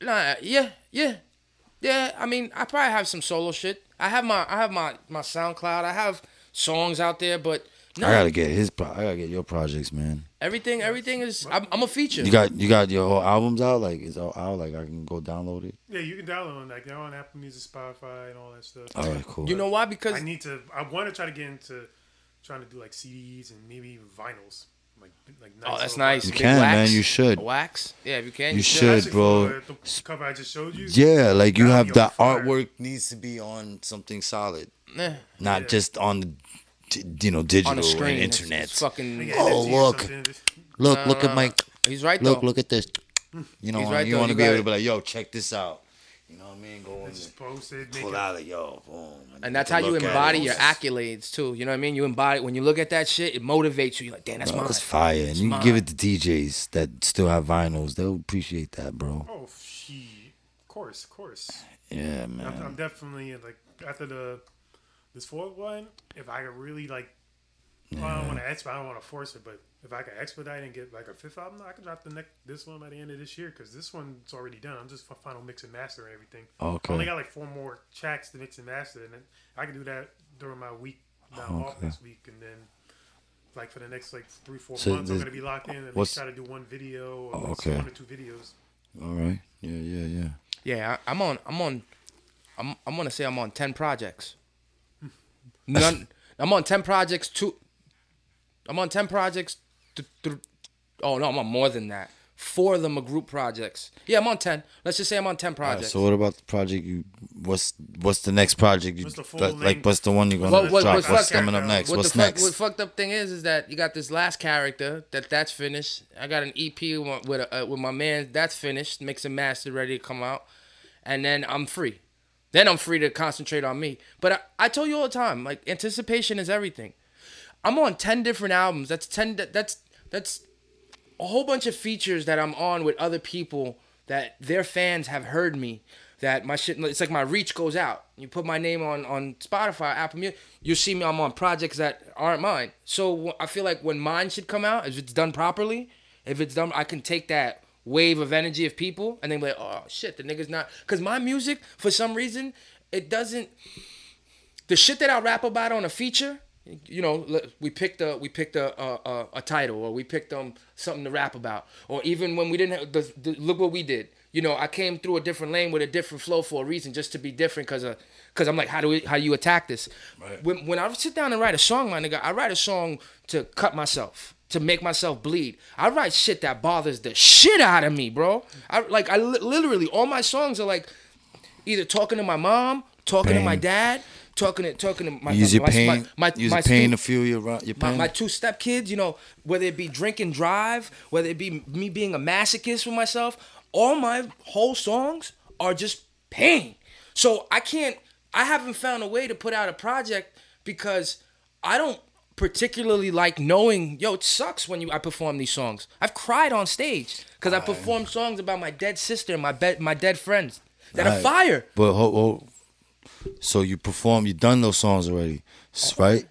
Nah, yeah, yeah, yeah. I mean, I probably have some solo shit. I have my, I have my, my SoundCloud. I have songs out there, but no, I gotta get his. Pro- I gotta get your projects, man. everything, everything is. I'm, I'm a feature. You got you got your whole albums out. Like it's all out. Like I can go download it. Yeah, you can download them. Like they're on Apple Music, Spotify, and all that stuff. All right, cool. You know why? Because I need to. I want to try to get into trying to do like CDs and maybe even vinyls. like like Oh, that's nice. You wax. Big can, wax. man, you should. A wax? Yeah, if you can. You Yeah, should. actually, bro. The cover I just showed you. Yeah, like you have the fire. artwork needs to be on something solid, Yeah. not Yeah. just on the, d- you know, digital screen. and internet. It's fucking. Like, Oh, look. Look, look at Uh, my He's right there. look, though. look at this. You know, He's you want to be able to be like, yo, check this out. You know what I mean? Go and Just post it. Pull it out like, yo, boom. And that's how you embody your accolades too. You know what I mean? You embody when you look at that shit, it motivates you. You're like, damn, that's Bro, mine. It's fire, and It's you mine. give it to DJs that still have vinyls. They'll appreciate that, bro. Oh, she. Of course, of course. Yeah, I'm, man. I'm definitely like after the this fourth one. If I could really like, well, I don't want to expedite. I don't want to force it, but if I could expedite and get like a fifth album, I could drop the next this one by the end of this year because this one's already done. I'm just final mix and master and everything. I Okay. only got like four more tracks to mix and master, and then I can do that during my week. Now I'm off this week, and then. Like for the next like three four So months, I'm gonna be locked in and what's- try to do one video or Oh, like okay. one or two videos. All right. Yeah, yeah, yeah. Yeah, I, I'm on. I'm on. I'm. I'm gonna say I'm on ten projects. None. I'm on ten projects. Two. I'm on ten projects. Th- th- oh no, I'm on more than that. Four of them are group projects. Yeah, I'm on ten. Let's just say I'm on ten All right, projects. so what about the project you? What's what's the next project you? What's the full like, like, what's the one you're gonna What- what- drop? what's what's coming up next? what what's the fuck, next? What fucked up thing is, is that you got this last character that that's finished. I got an EP with with, a, uh, with my man that's finished, mix and master, ready to come out, and then I'm free. Then I'm free to concentrate on me. But I, I tell you all the time, like anticipation is everything. I'm on ten different albums. That's ten. That's that's a whole bunch of features that I'm on with other people that their fans have heard me. That my shit, it's like my reach goes out. You put my name on on Spotify, Apple Music, you see me. I'm on projects that aren't mine. So I feel like when mine should come out, if it's done properly, if it's done, I can take that wave of energy of people and they be like, oh shit, the nigga's not. Because my music, for some reason, it doesn't. The shit that I rap about on a feature, you know, we picked a we picked a a, a, a title or we picked um something to rap about, or even when we didn't have the, the look what we did. You know, I came through a different lane with a different flow for a reason, just to be different, cause uh, cause I'm like, how do we, how you attack this? When when I sit down and write a song, my nigga, I write a song to cut myself, to make myself bleed. I write shit that bothers the shit out of me, bro. I like I li- literally all my songs are like either talking to my mom, talking to my dad, talking to talking to my Use your my, pain. my, my, use my pain stu- to feel your your pain. my two step kids, you know, whether it be drink and drive, whether it be me being a masochist with myself, all my whole songs are just pain. So I can't, I haven't found a way to put out a project because I don't particularly like knowing, yo, it sucks when you I perform these songs. I've cried on stage because I performed songs about my dead sister and my be- my dead friends that are Right. fire. But ho, ho, so you perform, you've done those songs already, s- right?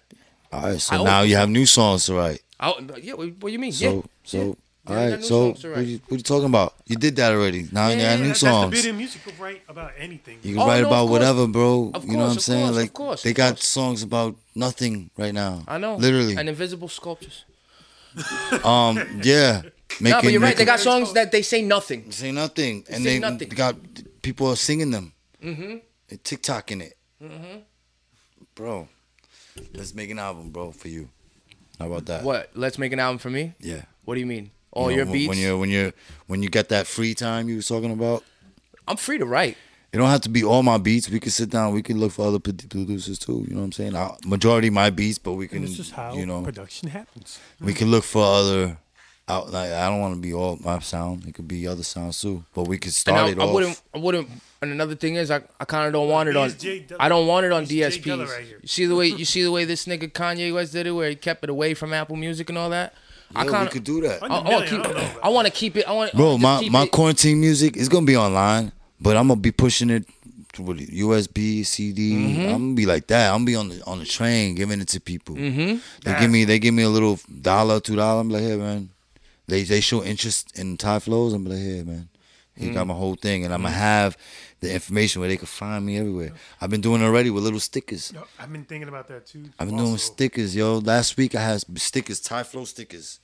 All right. So I now always you have new songs to write. Oh, yeah, what, what do you mean? So yeah. so. All Yeah, I got right. So what write. you, what you talking about? You did that already. Now you Yeah, got yeah, new That's the songs. beauty of music. You can write about anything. You can Oh, write no, about whatever, bro. Of you know what I'm course, of saying? course, of like course, they of got course. songs about nothing right now. I know. Literally. And invisible sculptures. [laughs] um. Yeah. [laughs] Making, no, but you're right. They got songs that they say nothing. say nothing, and say they, nothing. they got people are singing them. Mm-hmm. And TikToking it. Mm-hmm. Bro, let's make an album, bro, for you. How about that? What? Let's make an album for me. Yeah. What do you mean? All You know, your beats. When you're when you're when you get that free time you was talking about. I'm free to write. It don't have to be all my beats. We can sit down. We can look for other producers too. You know what I'm saying? Uh, majority my beats, but we can. And this is how you know production happens. we can look for other. Out like I don't want to be all my sound. It could be other sounds too. But we could start I, it I off. wouldn't. I wouldn't. And another thing is, I, I kind of don't want it on. Here's Jay Dilla. I don't want it on Here's DSPs. right you see the way you see the way this nigga Kanye West did it, where he kept it away from Apple Music and all that. I Yeah, kind we of. could do that. I, I want Million, to I don't keep. about I want to keep it. I want. Bro, my, my it, quarantine music is gonna be online, but I'm gonna be pushing it to what, USB, CD. Mm-hmm. I'm gonna be like that. I'm gonna be on the on the train giving it to people. Mm-hmm. They give me they give me a little dollar, two dollar. I'm like, hey man. They they show interest in Thai flows. I'm like, hey man. He Mm. got my whole thing, and I'm gonna have the information where they can find me everywhere. I've been doing it already with little stickers. Yo, I've been thinking about that too. I've been doing also. stickers, yo. Last week I had stickers, Thai flow stickers.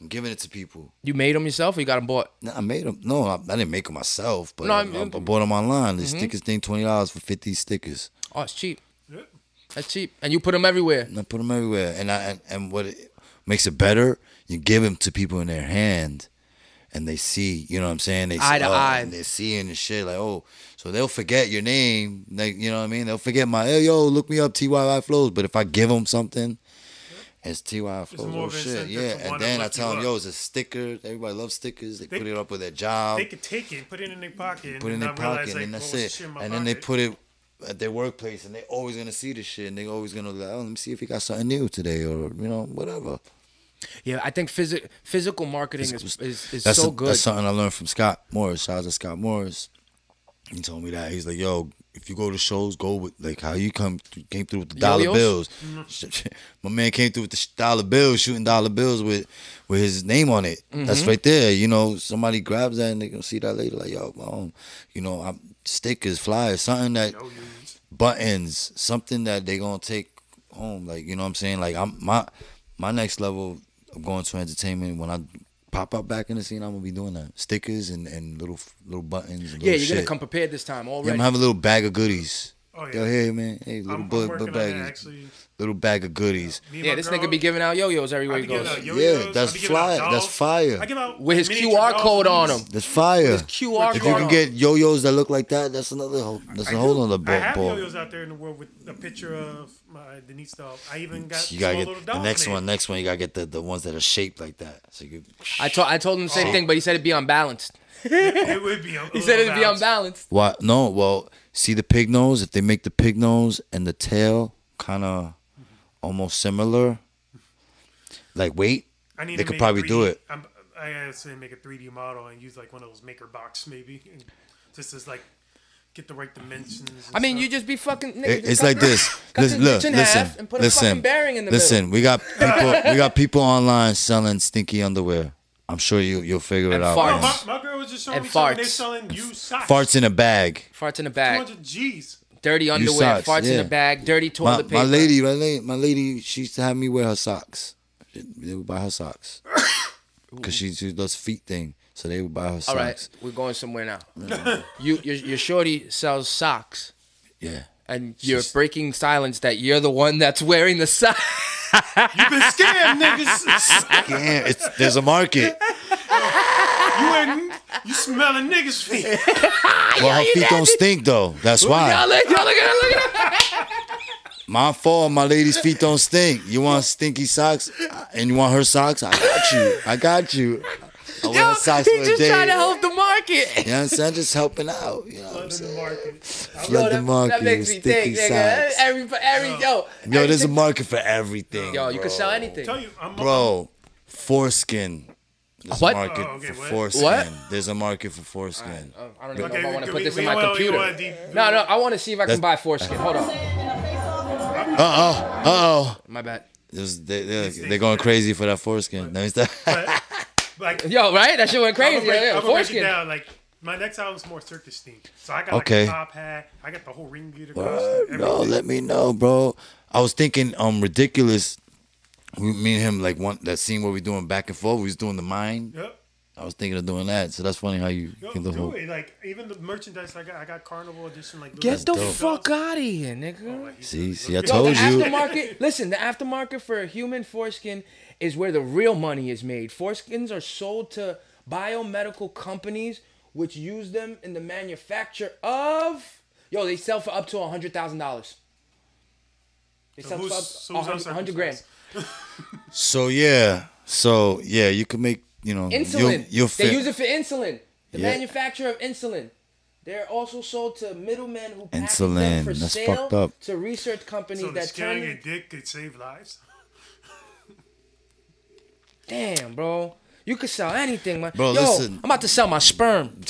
I'm giving it to people. You made them yourself, or you got them bought? Nah, I made them. No, I, I didn't make them myself, but No, I, I mean- I bought them online. The mm-hmm. stickers thing, twenty dollars for fifty stickers. Oh, it's cheap. That's cheap. And you put them everywhere. And I put them everywhere. And I and, and what it, makes it better. You give them to people in their hand, and they see. You know what I'm saying? They Eye see, to oh, eye. and they're seeing the shit like oh. So they'll forget your name, like you know what I mean. They'll forget my hey yo, look me up TYI flows. But if I give them something, it's TYI flows. more Oh shit, yeah. And then I tell them, up. yo, it's a sticker. Everybody loves stickers. They, They- put it up with their job They could take it, put it in their pocket, put it in not their realize, pocket, like, and oh, that's oh, it. shit in my And then they put it at their workplace, and they're always gonna see the shit, and they're always gonna be like, oh, let me see if he got something new today, or you know, whatever. Yeah, I think physi- physical marketing is is, is That's so a- good. That's something I learned from Scott Morris. Shout out to Scott Morris. He told me that he's like, yo, if you go to shows, go with like how you come came through with the dollar Yo-yos? bills. Mm-hmm. My man came through with the dollar bills, shooting dollar bills with with his name on it. Mm-hmm. That's right there. You know, somebody grabs that and they gonna see that later. Like, yo, um, you know, I'm stickers, flyers, something that buttons, something that they gonna take home. Like you know what I'm saying. Like I'm my my next level of going to entertainment when I pop up back in the scene, I'm gonna be doing that stickers and, and little little buttons. And yeah, little you're gonna come prepared this time Yeah, I'm already. gonna have a little bag of goodies. Oh yeah. Yo, here man, hey, little I'm, I'm bu- working on that bag, actually. Little bag of goodies. Me and yeah, this girl, nigga be giving out yo-yos everywhere he goes. out yo-yos, Yeah, that's I be giving out fire. That's fire. I give out With his QR code on these. him. That's fire. His QR If you can get yo-yos that look like that, that's another whole. That's I a whole do. other I have ball. yo-yos out there in the world with a picture of my Denise doll. I even got You gotta get the dolls next made. one. Next one, you gotta get the, the ones that are shaped like that. So you. I told I told him the same Oh. thing, but he said it'd be unbalanced. It would be. [laughs] A He said it'd be unbalanced. What? No. Well, see the pig nose. If they make the pig nose and the tail kind of almost similar, like weight, I need They could probably 3D. do it. I'm, I gotta say make a 3D model and use like one of those maker box maybe, and just as like get the right dimensions. and I mean, stuff. you just be fucking. Nigga, It- it's like the- this. [laughs] Cut Listen, look, listen, and put a listen, fucking bearing in the listen. We got [laughs] people. we got people online selling stinky underwear. I'm sure you you'll figure And it out. Farts. man. my, my girl was just showing And me something. They're farts. selling used socks. Farts in a bag. Farts in a bag. 200 G's. Dirty underwear. socks, farts in yeah. the bag. Dirty My, toilet paper. my lady, my lady, my lady, she used to have me wear her socks. They would buy her socks [coughs] because she, she does feet thing. So they would buy her All socks. right, we're going somewhere now. [laughs] you your, your shorty sells socks, Yeah. and you're She's- breaking silence that you're the one that's wearing the socks. [laughs] You've been scammed, niggas. Yeah, it's there's a market. [laughs] you ain't. You smelling niggas feet. [laughs] Well, her feet don't stink though. That's Y'all why. look, y'all look at it, look at it. My fault. My lady's feet don't stink. You want [laughs] stinky socks, and you want her socks? I got you. I got you. I wear her socks He for a just day. trying to help the market. You know what I'm saying? Just helping out. You know what I'm Flood the saying? market. Flood the market that makes me with think, sticky nigga. socks. Every, every, yo, Yo, there's a market for everything. Yo, you can sell anything. Tell you, I'm Bro, foreskin. There's What? a market Oh, okay, for what? foreskin. What? There's a market for foreskin. Uh, I don't know Okay, if I want to put we- this we in my wanna- computer. deep- No, no, I want to see if I can buy foreskin. Hold on, Uh oh. Uh oh. my bad. They, they're, they're going crazy for that foreskin. No, it's that. Like, Yo, right? That shit went I'm crazy. break, yeah, I'm yeah. break it Foreskin. down. Like my next album's more circus themed, so I got Okay. like a top hat. I got the whole ring gear, the Word? costume, No, let me know, bro. I was thinking, um, ridiculous. We, me and him, like one that scene where we doing back and forth. We was doing the mind. Yep. I was thinking of doing that. So that's funny how you Yo, get the do whole. it. Like even the merchandise I got, I got Carnival edition. Like Get the dope. fuck out of here, nigga. Oh, See, see, I Yo, told the you. aftermarket. [laughs] Listen, the aftermarket for human foreskin is where the real money is made. Foreskins are sold to biomedical companies, which use them in the manufacture of. Yo, they sell for up to a hundred thousand dollars. They sell who's- for so up who's a hundred grand. So yeah, so yeah, you can make you know Insulin. You'll, you'll they use it for insulin. The Yeah. manufacturer of insulin. They're also sold to middlemen who package Insulin, them for that's sale fucked up. to research companies So the that scaling turn. your dick could save lives. Damn, bro. You could sell anything, man. Bro, Yo, listen. I'm about to sell my sperm.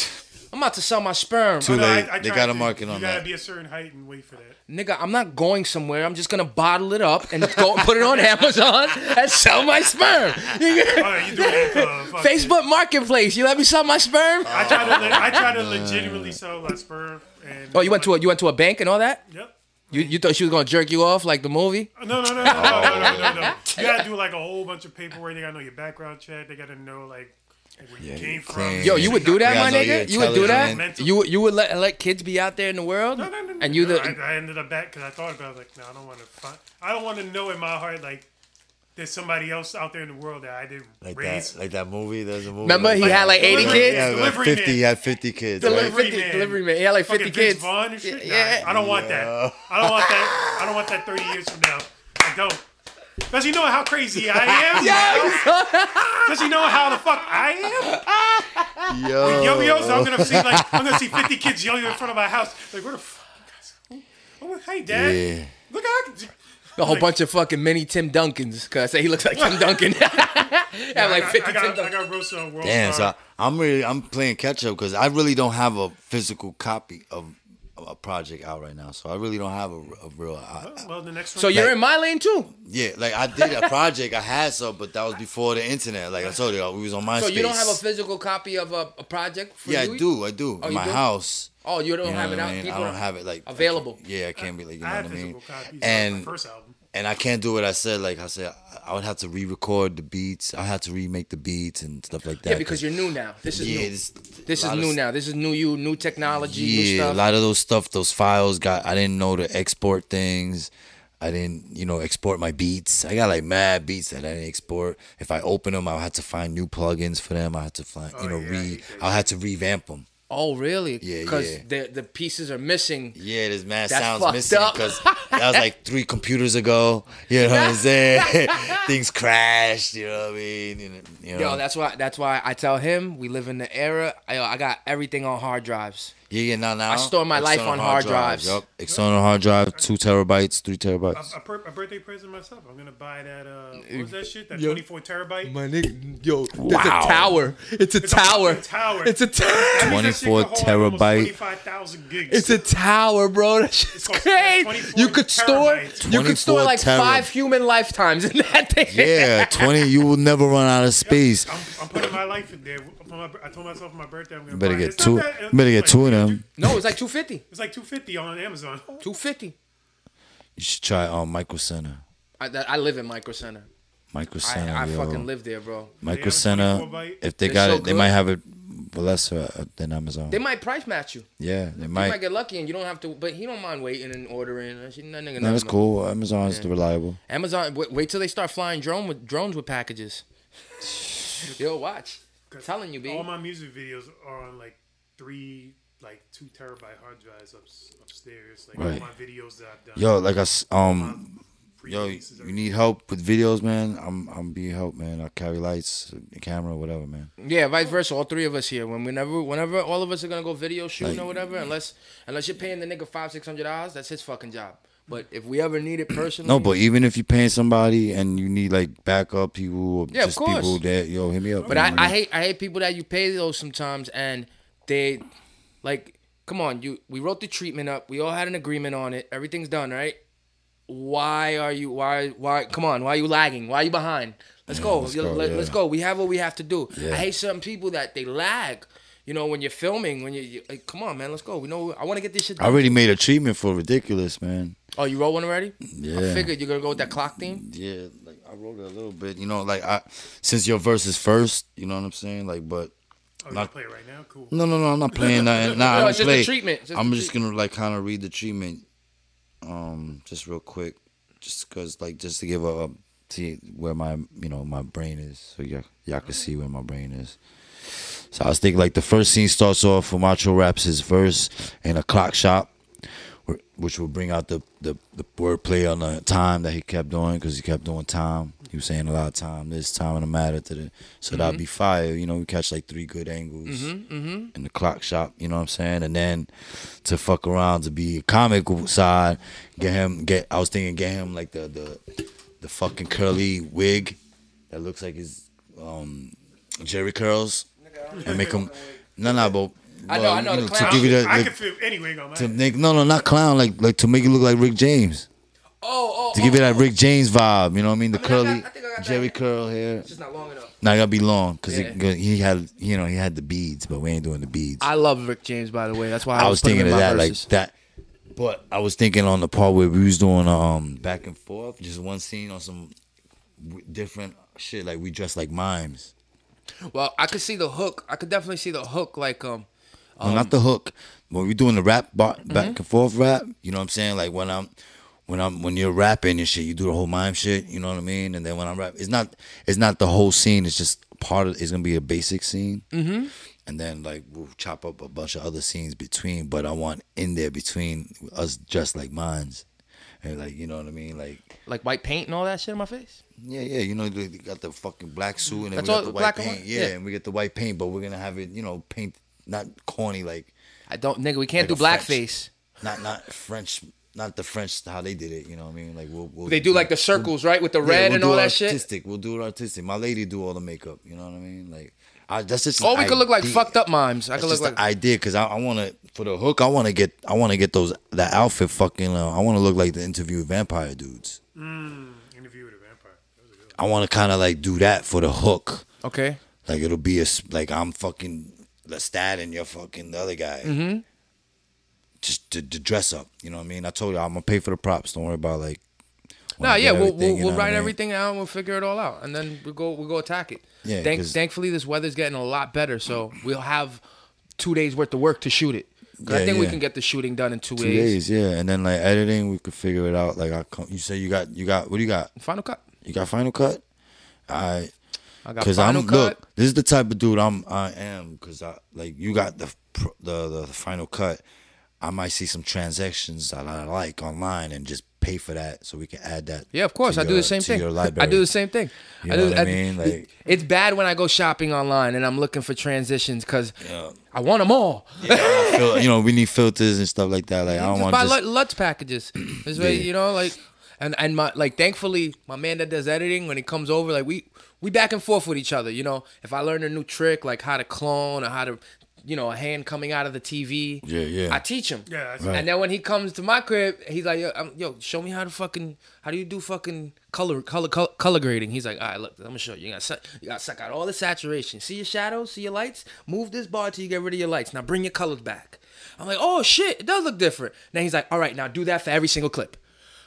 I'm about to sell my sperm. Too late. I- I they got a to- market on You gotta be a certain height and wait for that. Nigga, I'm not going somewhere. I'm just gonna bottle it up and go put it on [laughs] Amazon and sell my sperm. Nigga, All right, you doing [laughs] that? Uh, fuck Facebook Marketplace. You let me sell my sperm? I try to, le- I try to [laughs] legitimately sell my sperm. And Oh, you went to a you went to a bank and all that? Yep. You you thought she was gonna jerk you off like the movie? No, no, no, no, no, no, no, no, no. You gotta do like a whole bunch of paperwork. They gotta know your background check. They gotta know like where you Yeah, came from. Yo, you would do that, my I know you're nigga? You would do that? You you would let let kids be out there in the world? No, no, no, no. And you no, the I, I ended up back because I thought about it. Like, no, I don't want to. Find, I don't want to know in my heart like there's somebody else out there in the world that I didn't Like raise. that, like that movie. There's a movie. Remember he like had like 80 Delivery- kids? Yeah, like 50. Man. He had 50 kids. Delivery, right? 50, man. delivery man. He had like 50 Fucking kids. Vince Vaughn and shit. Yeah. Nah, I don't want that. I don't want that. I don't want that 30 years from now. I don't. Does he know how crazy I am? [laughs] Yeah. Does he know how the fuck I am? Yo. Yo-yos, I'm gonna see like I'm gonna see 50 kids yo-yo in front of my house. Like where the fuck? Oh, hey, dad. Yeah. Look how. A whole Like- bunch of fucking mini Tim Duncans. Cause I say he looks like Tim [laughs] Duncan. [laughs] have like I, 50 I, got, Tim I got roasted on World Damn, Star. so I'm really I'm playing catch up because I really don't have a physical copy of of a project out right now. So I really don't have a, a real. I, I- Well, the next one. So you're Like- in my lane too. yeah, like I did a project. I had some, but that was before the internet. Like I told you, we was on MySpace. So you don't have a physical copy of a, a project for Yeah, you? I do. I do. Oh, in my do? house. Oh, you don't You know have what it I out. mean? I don't have it like available. Yeah, I can't be like you know I what I mean. copies. And- of my first album. And I can't do what I said. Like I said, I would have to re-record the beats. I had to remake the beats and stuff like that. Yeah, because you're new now. This is yeah, new. this, This is new now. This is new you, new technology, new Yeah, stuff. a lot of those stuff, those files got. I didn't know to export things. I didn't, you know, export my beats. I got like mad beats that I didn't export. If I open them, I had to find new plugins for them. I had to find, you Oh, know, yeah, re. I had to revamp them. Oh, really? Yeah, Because yeah. the the pieces are missing. Yeah, there's mad That's sounds fucked missing up. because that was like three computers ago. You know what I'm saying? [laughs] Things crashed. You know what I mean? You know? Yo, that's why that's why I tell him we live in the era. I, I got everything on hard drives. Yeah, yeah. Now, now I store my life on hard drives. Yup, external hard drive, two terabytes, three terabytes. A, a, per- a birthday present myself. I'm gonna buy that. Uh, what was that shit? That Yo. 24 terabyte. My nigga, yo, it's Wow. a tower. It's a It's tower. fucking tower. It's a tower. That means that shit 24 could hold almost terabyte. 25,000 gigs. It's a tower, bro. That shit's called great. 24 You could store, you could store like tera- five human lifetimes in that thing. Yeah, twenty. You will never run out of space. I'm, I'm putting my life in there. For my, I told myself for my birthday I'm gonna You better buy get it's two. that- better get it's two of them. No, it's like two fifty. [laughs] It's like 250 on Amazon. Two fifty. You should try um Micro Center. I, that- I live in Micro Center. Micro Center. I yo. fucking live there, bro. Micro Yeah, Center. If they They're got so it, they might have it for lesser uh, than Amazon. They might price match you. yeah, they might. You might. might. get lucky and you don't have to. But he don't mind waiting and ordering. That nigga No, that's never- cool. Amazon's reliable. Amazon. Wait, wait till they start flying drone with drones with packages. [laughs] Yo, watch. I'm telling you, B. All my music videos are on like three, like two terabyte hard drives up, upstairs. Like Right. all my videos that I've done. Yo, like I s- um, yo, you need help with videos, man. I'm I'm be help, man. I carry lights, camera, whatever, man. Yeah, vice versa. All three of us here. When whenever, whenever all of us are gonna go video shooting Like- or whatever, unless unless you're paying the nigga five six hundred dollars, that's his fucking job. But if we ever need it personally, [clears throat] No, but even if you're paying somebody and you need like backup people, or Yeah, of course. people that yo hit me up. But. I, I hate I hate people that you pay those sometimes and they like come on you we wrote the treatment up we all had an agreement on it everything's done right why are you why why come on why are you lagging why are you behind let's Yeah, go let's go, let, yeah. us go we have what we have to do Yeah. I hate some people that they lag you know when you're filming when you, you like come on man let's go we know I want to get this shit done. I already made a treatment for ridiculous, man. Oh you wrote one already Yeah. I figured you're gonna go with that clock theme Yeah, like I wrote it a little bit. You know, like I since your verse is first, you know what I'm saying? Like, but Oh, you not- play it right now? Cool. no, no, no, I'm not playing that. [laughs] Nah, I No, don't just play. the treatment, just I'm the just gonna like kind of read the treatment, um, just real quick, just cause like just to give a, a see where my you know my brain is, so y'all y'all can see where my brain is. So I was thinking like the first scene starts off with Macho raps his verse in a clock shop, wh- which will bring out the the, the wordplay on the time that he kept doing because he kept doing time. He was saying a lot of time, this time and the matter to the so that'd be mm-hmm. fire. You know, we catch like three good angles mm-hmm, mm-hmm. in the clock shop. You know what I'm saying? And then to fuck around to be a comic side, get him get. I was thinking get him like the the the fucking curly wig that looks like his um Jheri curls and make him no no but. I know, I know, you the to give you that, I like, can feel anyway. Go, man. to make no no not clown like like to make you look like Rick James oh oh to give you oh, that Rick James vibe you know what I mean the I mean, I curly got- I think I got that. Jheri curl hair it's just not long enough now it gotta be long because Yeah. he had you know he had the beads but we ain't doing the beads I love Rick James by the way that's why I, I was putting thinking of in my that like that but I was thinking on the part where we was doing um back and forth just one scene on some different shit like we dressed like mimes Well, I could see the hook. I could definitely see the hook. Like, um, no, not the hook. When we doing the rap bar, Mm-hmm. back and forth rap, you know what I'm saying? Like when I'm when I'm when you're rapping and shit, you do the whole mime shit. You know what I mean? And then when I'm rap, it's not it's not the whole scene. It's just part of. It's gonna be a basic scene. Mm-hmm. And then like we'll chop up a bunch of other scenes between. But I want in there between us just like mines. And like you know what I mean? Like Like white paint and all that shit on my face. yeah, yeah. You know they they got the fucking black suit and then That's we got all the white paint. Yeah, Yeah. and we get the white paint, but we're gonna have it. You know, paint not corny like I don't, nigga. We can't Like do a French. blackface. not not French. Not the French how they did it, you know what I mean? Like we'll, we'll They do like the circles, right, with the Yeah, red we'll and all it that shit. artistic. We'll do it artistic. My lady do all the makeup. You know what I mean? Like, I, that's just. Or we could look like fucked up mimes. I That's could look just like the idea because I, I want to for the hook. I want to get. I want to get those that outfit. Fucking. Uh, I want to look like the interview vampire dudes. Interview with a vampire. That was a good I want to kind of like do that for the hook. okay. Like it'll be a like I'm fucking Lestat and you're fucking the other guy. Mm-hmm. Just to, to dress up. You know what I mean? I told you I'm gonna pay for the props. Don't worry about like. Nah, yeah, we'll we'll, we'll what I write mean? everything out and we'll figure it all out, and then we go we go attack it. Yeah, Thank, thankfully, this weather's getting a lot better, so we'll have two days worth of work to shoot it. 'Cause I Yeah, think we can get the shooting done in two, Two days. days, yeah, and then like editing, we could figure it out. Like I, come, you say you got, you got, what do you got? Final cut. You got Final Cut? I, because I'm cut. look, this is the type of dude I'm. I am because I like you got the pr- the the Final Cut. I might see some transactions that I like online and just pay for that so we can add that. Yeah, of course. I do the same thing. [laughs] I do the same thing. You I know do, what I mean? Like- it's bad when I go shopping online and I'm looking for transitions because Yeah. I want them all. I feel- you know, we need filters and stuff like that. Like I don't just want buy to just. Lut- LUTs packages. This way, Yeah. you know, like, and and my like, thankfully, my man that does editing when he comes over, like we we back and forth with each other. You know, if I learn a new trick, like how to clone or how to, you know, a hand coming out of the TV, Yeah, yeah. I teach him. Yeah, that's Right. And then when he comes to my crib, he's like, yo, um, yo, show me how to fucking, how do you do fucking color, color, color, color grading? He's like, all right, look, I'm gonna show you. You gotta, suck, you gotta suck out all the saturation. See your shadows, see your lights. Move this bar till you get rid of your lights. Now bring your colors back. I'm like, oh shit, it does look different. Then he's like, all right, now do that for every single clip.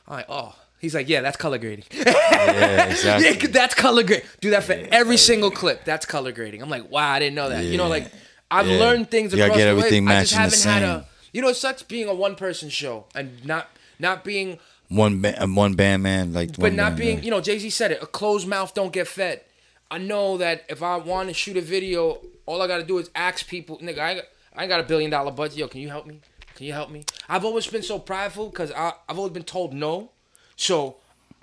I'm like, oh. He's like, yeah, that's color grading. [laughs] yeah, exactly. Yeah, [laughs] that's color grade. Do that for every single clip. That's color grading. I'm like, wow, I didn't know that. You know, like I've Yeah. learned things You gotta across get the everything way. I just haven't had a. You know, it sucks being a one person show and not not being, one ba- uh, one band man like. but not being. man. You know, Jay Z said it. A closed mouth don't get fed. I know that if I want to shoot a video, all I gotta do is ask people, nigga. I I ain't got a billion dollar budget. Yo, can you help me? Can you help me? I've always been so prideful because I've always been told no. So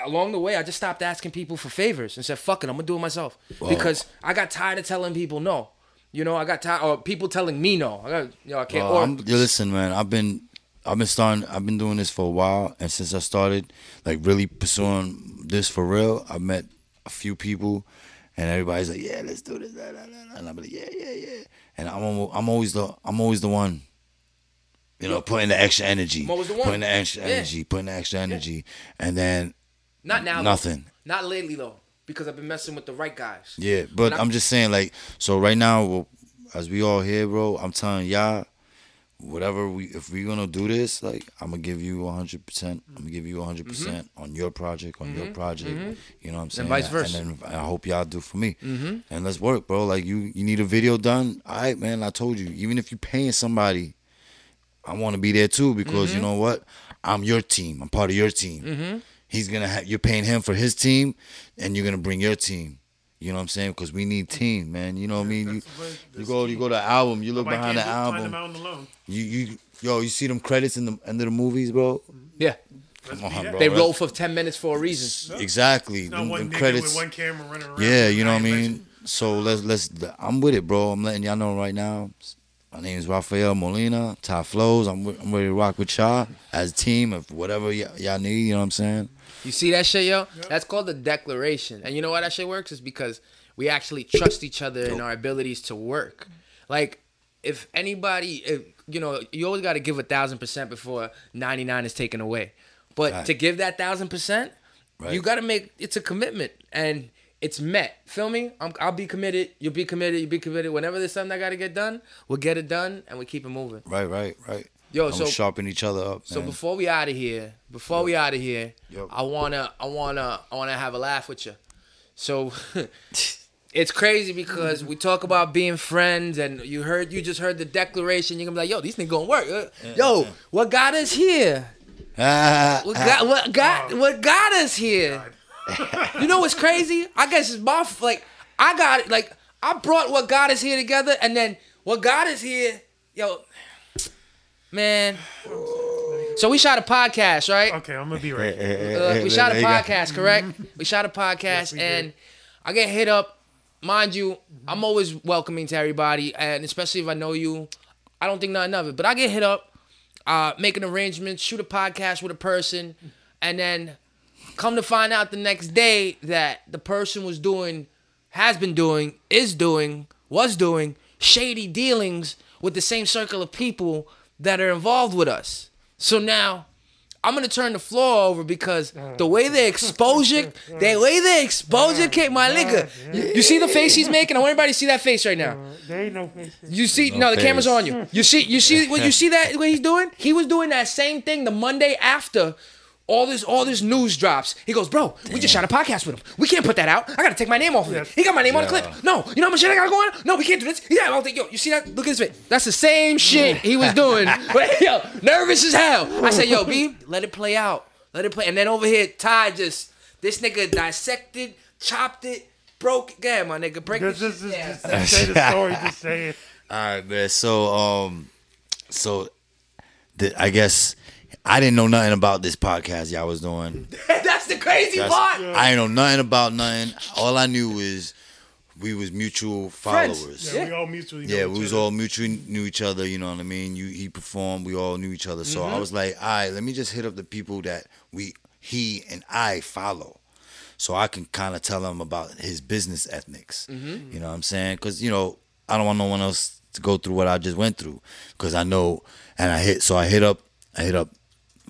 along the way, I just stopped asking people for favors and said, "Fuck it, I'm gonna do it myself." Because I got tired of telling people no. You know, I got tired or people telling me no. I got, you know, I can't. Well, or, I'm, listen, man. I've been, I've been starting. I've been doing this for a while, and since I started, like really pursuing this for real, I met a few people, and everybody's like, "Yeah, let's do this," and I'm like, "Yeah, yeah, yeah," and I'm, I'm always the, I'm always the one. You know, putting the extra energy, I'm always the one. putting the extra Yeah. energy, putting the extra energy, and then not now. though. nothing. Not lately though, because I've been messing with the right guys. Yeah, but When I- I'm just saying, like, so right now, as we all here, bro, I'm telling y'all, whatever we, if we're gonna do this, like, I'm gonna give you 100. percent I'm gonna give you 100 mm-hmm. percent on your project, on your mm-hmm. project. Mm-hmm. You know what I'm saying? And vice versa. And then I hope y'all do for me. Mm-hmm. And let's work, bro. Like, you, you need a video done. All right, man. I told you, even if you're paying somebody, I want to be there too because you mm-hmm. know what? I'm your team. I'm part of your team. Mm-hmm. He's gonna have. You're paying him for his team, and you're gonna bring your team. You know what I'm saying? Because we need team, man. You know what I mean? You, you go, you go to the album. You look Nobody behind the can't find them album. You, you, yo, you see them credits in the end of the movies, bro. Yeah, Come on, bro. they That's- roll for ten minutes for a reason. Exactly. Not Them, one them nigga credits. with one camera running around. Yeah, you know what I mean. legend. So let's let's. I'm with it, bro. I'm letting y'all know right now. My name is Rafael Molina, Top Flows. I'm wi- I'm ready to rock with y'all as a team of whatever y- y'all need. You know what I'm saying? You see that shit, yo? That's called the declaration. And you know why that shit works? Is because we actually trust each other in our abilities to work. Like, if anybody, if, you know, you always got to give a thousand percent before 99 is taken away. But Right. to give that thousand percent, Right. you got to make it's a commitment and it's met. Feel me? I'm, I'll be committed. You'll be committed. You'll be committed. Whenever there's something I got to get done, we'll get it done and we keep it moving. Right, right, right. Yo, And so we sharpen each other up. so man. before we out of here, before we out of here, Yep. I wanna, I wanna, I wanna have a laugh with you. So [laughs] [laughs] it's crazy because we talk about being friends, and you heard, you just heard the declaration. You're gonna be like, yo, these niggas gonna work. Uh, Yo, what got us here [laughs] What got what got what got us here? You know what's crazy? I guess it's my like I got it. Like I brought what God is here together, and then what God is here, yo, man. So we shot a podcast, right? Okay, I'm gonna be right. Uh, we shot a There you go. podcast, correct? [laughs] We shot a podcast, we did. and I get hit up. Mind you, I'm always welcoming to everybody, and especially if I know you, I don't think nothing of it. But I get hit up, uh, make an arrangement, shoot a podcast with a person, and then come to find out the next day that the person was doing, has been doing, is doing, was doing shady dealings with the same circle of people that are involved with us. So now I'm gonna turn the floor over because the way they expose you, [laughs] the way they expose you, [laughs] Kate, my nigga. You, you see the face he's making? I want everybody to see that face right now. There ain't no face. You see, No no, the face. camera's on you. You see, you see what you see that [laughs] what he's doing? He was doing that same thing the Monday after. All this, all this news drops. He goes, bro. We just shot a podcast with him. We can't put that out. I gotta take my name off of it. He got my name on the clip. No, you know how much shit I got going on? No, we can't do this. Yeah, I don't think. Yo, you see that? Look at his face. That's the same shit he was doing. [laughs] [laughs] but yo, nervous as hell. I said, yo, B, let it play out. Let it play. And then over here, Ty just this nigga dissected, chopped it, broke it. Go my nigga. Break Just, this just, shit just, down. just say the story. Just say it. [laughs] All right, man. So, um, so the, I guess I didn't know nothing about this podcast y'all was doing. [laughs] That's the crazy That's- part. I didn't know nothing about nothing. All I knew is we was mutual Friends. followers. Yeah, we all mutually. know Yeah, each we was other. all mutually knew each other. You know what I mean? You he performed. We all knew each other. So Mm-hmm. I was like, all right, let me just hit up the people that we he and I follow, so I can kind of tell him about his business ethics. Mm-hmm. You know what I'm saying? Because you know I don't want no one else to go through what I just went through. Because I know, and I hit. So I hit up. I hit up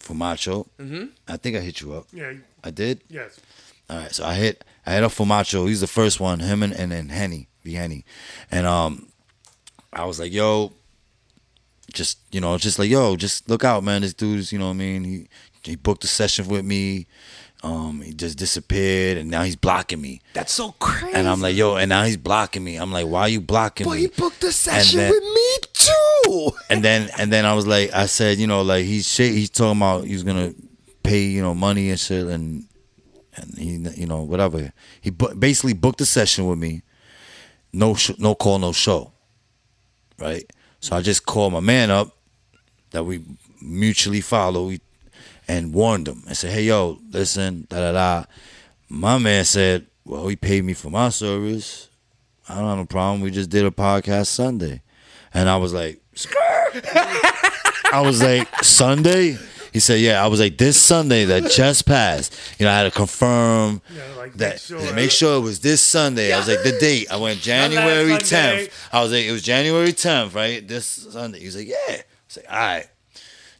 for Macho. Mm-hmm. I think I hit you up. Yeah. I did. Yes. All right, so I hit I hit up for Macho. He's the first one. Him and and then Henny, V Henny, and um, I was like, yo, just you know, just like yo, just look out, man. This dude's, you know, what I mean, he he booked a session with me. Um, he just disappeared, and now he's blocking me. That's so crazy. And I'm like, yo, and now he's blocking me. I'm like, why are you blocking me? he booked a session then- with me and then and then I was like, I said, you know, like he's shit. He's talking about he's gonna pay, you know, money and shit, and and he, you know, whatever. He bu- basically booked a session with me. No, sh- no call, no show. Right. So I just called my man up that we mutually follow and warned him and said, hey, yo, listen, da da da. My man said, well, he paid me for my service. I don't have no problem. We just did a podcast Sunday. And I was like, [laughs] I was like, Sunday? He said, yeah. I was like, this Sunday that just passed. You know, I had to confirm Yeah, like, that. make sure. Make sure it was this Sunday. I was like, the date. I went [laughs] January 10th. I was like, it was January 10th, right? This Sunday. He was like, yeah. I was like, all right.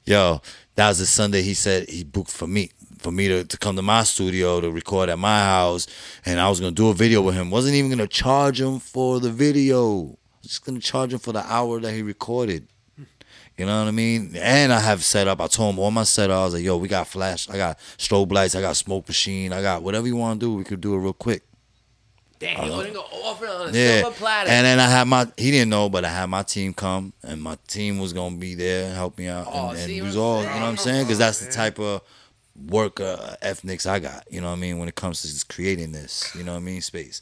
Yo, that was the Sunday he said he booked for me. For me to, to come to my studio to record at my house, and I was gonna do a video with him. wasn't even gonna charge him for the video. Just gonna charge him for the hour that he recorded. You know what I mean? And I have set up. I told him all my setup. I was like, "Yo, we got flash. I got strobe lights. I got smoke machine. I got whatever you want to do. We could do it real quick." Damn, he gonna offer it on a Yeah. silver platter. And then I had my. He didn't know, but I had my team come, and my team was gonna be there and help me out, Oh, and, and what was all. You know what I'm saying? Because that's the type of work uh, ethnics I got. You know what I mean? When it comes to just creating this, you know what I mean? Space.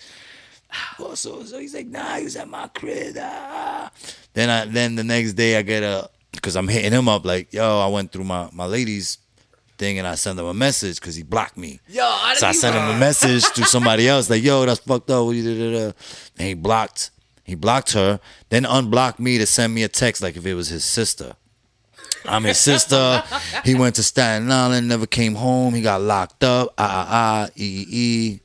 Well, [sighs] so so he's like, nah, he was at my crib. Ah. Then I then the next day I get a because I'm hitting him up like, yo, I went through my my ladies thing and I sent him a message because he blocked me. Yo, I So I sent him a message to [laughs] somebody else like, yo, that's fucked up. What? And he blocked. He blocked her, then unblocked me to send me a text like if it was his sister. I'm his sister. He went to Staten Island, never came home. He got locked up. Ah ah ah. E e e.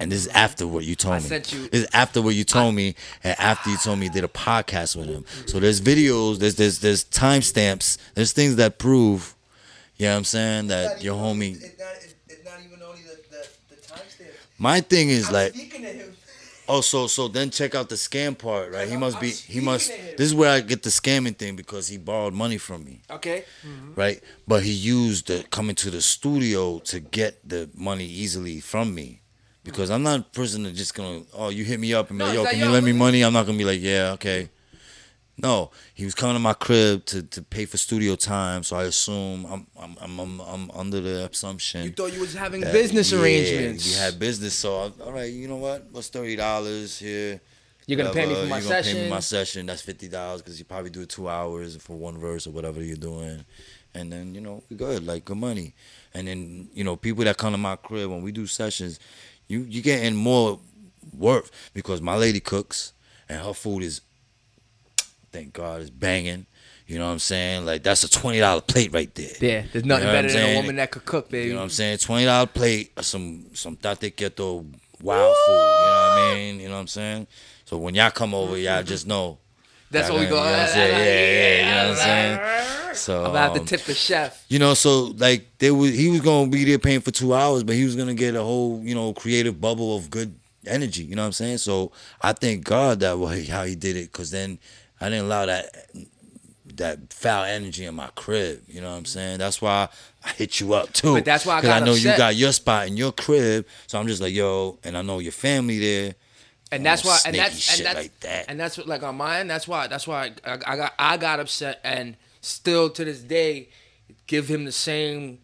And this is after what you told I me. sent you- This is after what you told me, and after you told me you did a podcast with him. So there's videos, there's there's there's timestamps, there's things that prove, you know what I'm saying, that your homie. It's not, it's, it's not even only the, the, the timestamp. My thing is I'm like, speaking to him. oh, so so then check out the scam part, right? He must be he must. speaking to him. This is where I get the scamming thing because he borrowed money from me, Okay. Mm-hmm. right? But he used the coming to the studio to get the money easily from me. Because I'm not a person that just gonna oh you hit me up and be No, like yo can you lend me money I'm not gonna be like yeah okay No, he was coming to my crib to, to pay for studio time. So I assume I'm I'm I'm, I'm, I'm under the assumption. You thought you was having that- business yeah, arrangements. We had business, so I, all right. You know what? What's thirty dollars here? You're gonna pay me for Whatever, my you're gonna session. Pay me my session. That's fifty dollars because you probably do two hours for one verse or whatever you're doing, and then you know we good, like good money. And then you know people that come to my crib when we do sessions, you you getting more worth because my lady cooks and her food is, thank God, is banging. You know what I'm saying? Like that's a twenty dollar plate right there. yeah, there's nothing You know better than a woman that could cook, baby. You know what I'm saying? Twenty dollar plate, of some some tate quieto wild food. You know what I mean? You know what I'm saying? So when y'all come over, y'all mm-hmm. just know. That's what we go. You know what I'm? Yeah, yeah, you know what I'm saying? So I'm to um, tip the chef. you know, so like they was he was gonna be there paying for two hours, but he was gonna get a whole, you know, creative bubble of good energy. You know what I'm saying? So I thank God that way how he did it, cause then I didn't allow that that foul energy in my crib. You know what I'm saying? That's why I hit you up too. But that's why I I know upset. you got your spot in your crib, so I'm just like yo, and I know your family there. And that's why and that's and that's like that. and that's what like on mine that's why that's why I, I got I got upset and still to this day give him the same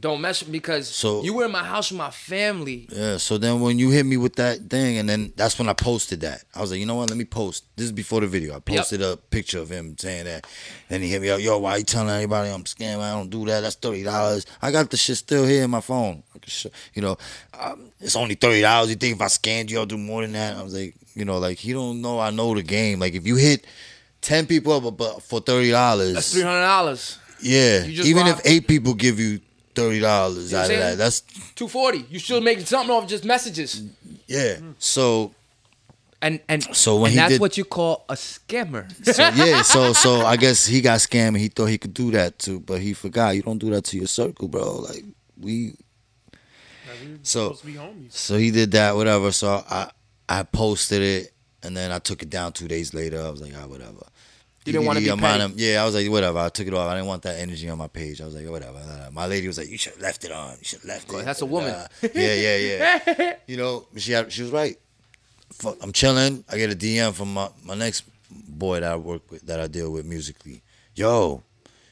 don't mess with because So- you were in my house with my family Yeah, so then when you hit me with that thing, and then that's when I posted that. I was like, you know what? Let me post. This is before the video. I posted a picture of him saying that. Then he hit me up, yo, why you telling anybody I'm scamming? I don't do that. That's thirty dollars. I got the shit still here in my phone. I can show, you know, um, it's only thirty dollars. You think if I scanned you, I'll do more than that? I was like, you know, like he don't know I know the game. Like if you hit ten people up but for thirty dollars, that's three hundred dollars yeah. You just Even robbed- if eight people give you thirty dollars out of that, that's two forty you still making something off just messages yeah. So and and So when and he that's did- what you call a scammer [laughs] So yeah, so so I guess he got scammed and he thought he could do that too, but he forgot. You don't do that to your circle, bro. Like we Like, So- supposed to be homies. so he did that, whatever. So I I posted it and then I took it down two days later. I was like, ah, whatever. You didn't wanna be I'm on him. Yeah, I was like, whatever. I took it off. I didn't want that energy on my page. I was like, whatever. My lady was like, you should have left it on. You should have left it. On. That's a woman. Yeah, yeah, yeah. [laughs] you know, she had, she was right. Fuck, I'm chilling. I get a DM from my, my next boy that I work with, that I deal with musically. Yo,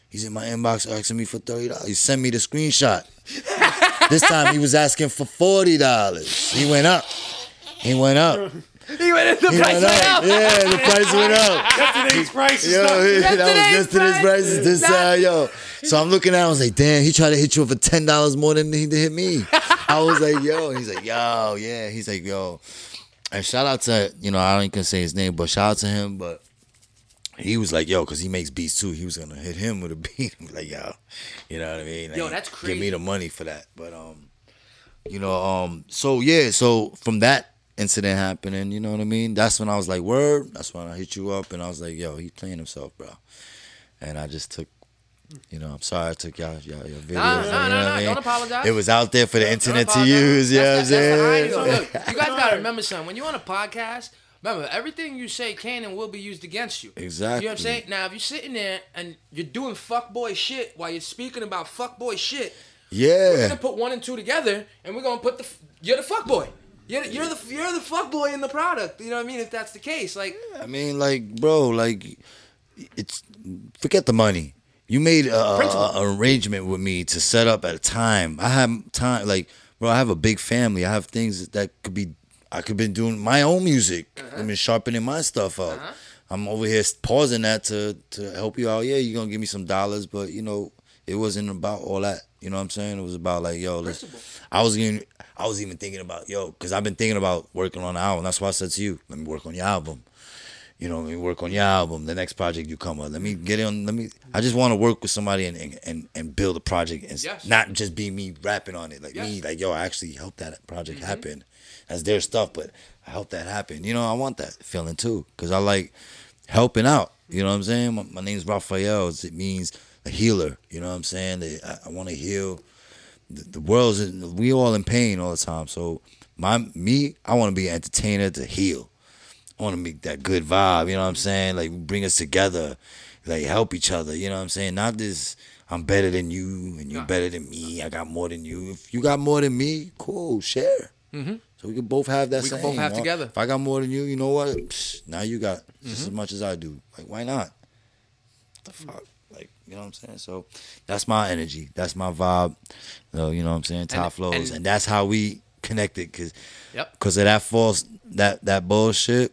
he's in my inbox asking me for thirty dollars. He sent me the screenshot. [laughs] this time he was asking for forty dollars. He went up. He went up. He went in the He price went went up. up. Yeah, the price went up. Yesterday's price is Yo, not- that was Yesterday's yesterday's price prices. is This not- uh, yo. So I'm looking at. him, I was like, damn. He tried to hit you for ten dollars more than he did hit me. I was like, yo. And he's like, yo, yeah. He's like, yo. And shout out to you know I don't even say his name, but shout out to him. But he was like, yo, because he makes beats too. He was gonna hit him with a beat. [laughs] I'm like, yo, you know what I mean? Yo, that's crazy. Give me the money for that. But um, you know, um, so yeah, so from that incident happening, you know what I mean? That's when I was like, word. That's when I hit you up, and I was like, yo, he's playing himself, bro. And I just took. You know, I'm sorry I took y'all, y'all your videos. Nah, you nah, know nah, what I nah, mean? don't apologize. It was out there for the internet to use. You know what I'm That's the- that's the irony. saying? Look, look, [laughs] you guys gotta remember something. When you're on a podcast, remember everything you say can and will be used against you. Exactly. You know what I'm saying? Now, if you're sitting there and you're doing fuckboy shit while you're speaking about fuckboy shit, yeah, we're gonna put one and two together, and we're gonna put the you're the fuckboy. You're, you're the you're the fuckboy in the product. You know what I mean? If that's the case, like I mean, like, bro, like, it's forget the money. You made a, a, a arrangement with me to set up at a time. I have time, like, bro. I have a big family. I have things that could be. I could been doing my own music. Uh-huh. I've been sharpening my stuff up. Uh-huh. I'm over here pausing that to to help you out. Yeah, you're gonna give me some dollars, but you know, it wasn't about all that. You know what I'm saying? It was about like, yo, let's. I was even I was even thinking about yo, because I've been thinking about working on an album. That's why I said to you, let me work on your album. You know, let me work on your album. The next project you come with, let me get on. Let me. I just want to work with somebody and and, and, build a project and Yes. not just be me rapping on it. Like me, Yes. Mm-hmm. like yo, I actually helped that project happen. That's their stuff, but I helped that happen. You know, I want that feeling too, because I like helping out. You know what I'm saying? My, my name's Raphael. It means a healer. You know what I'm saying? I, I want to heal the, the world's in, we all in pain all the time. So my me, I want to be an entertainer to heal. I want to make that good vibe. You know what I'm saying? Like bring us together, like help each other. You know what I'm saying? Not this. I'm better than you, and you're better than me. I got more than you. If you got more than me, cool, share. So we can both have that We same. both have you know? together. If I got more than you, you know what? Psh, now you got just Mm-hmm. as much as I do. Like, why not? What the fuck? Like, you know what I'm saying? So that's my energy. That's my vibe. So, you know what I'm saying? Top flows. and- And, that's how we connected. Cause, Yep. Cause of that false, that that bullshit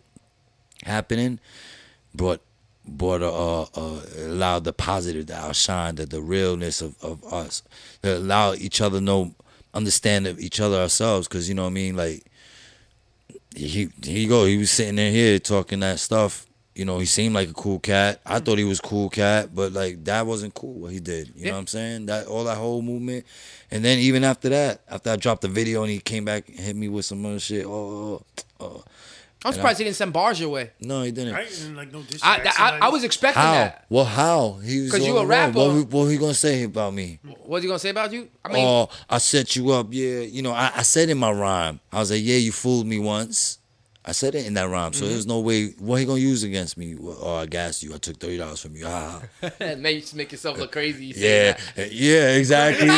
happening, brought brought a, uh, uh, allowed the positive to outshine, the, the realness of, of us, to allow each other know, understand of each other ourselves. Cause you know what I mean, like he here you go. He was sitting in here talking that stuff. You know, he seemed like a cool cat. I mm. thought he was cool cat, but like that wasn't cool what he did. You Yeah. know what I'm saying? That all that whole movement, and then even after that, after I dropped the video and he came back and hit me with some other shit. Oh, oh, oh. oh. I'm surprised he didn't send bars your way. no, he didn't. Right? And like no diss I, I, I was expecting How? that. Well, how? He was because you on a rapper. What, he- what he gonna say about me? What's he gonna say about you? I mean, oh, I set you up. Yeah, you know, I, I said in my rhyme, I was like, yeah, you fooled me once. I said it in that rhyme, Mm-hmm. so there's no way. What he gonna use against me? Well, Oh, I gassed you. I took thirty dollars from you. Ah, make [laughs] you just make yourself look crazy. You yeah, that. yeah, exactly. [laughs]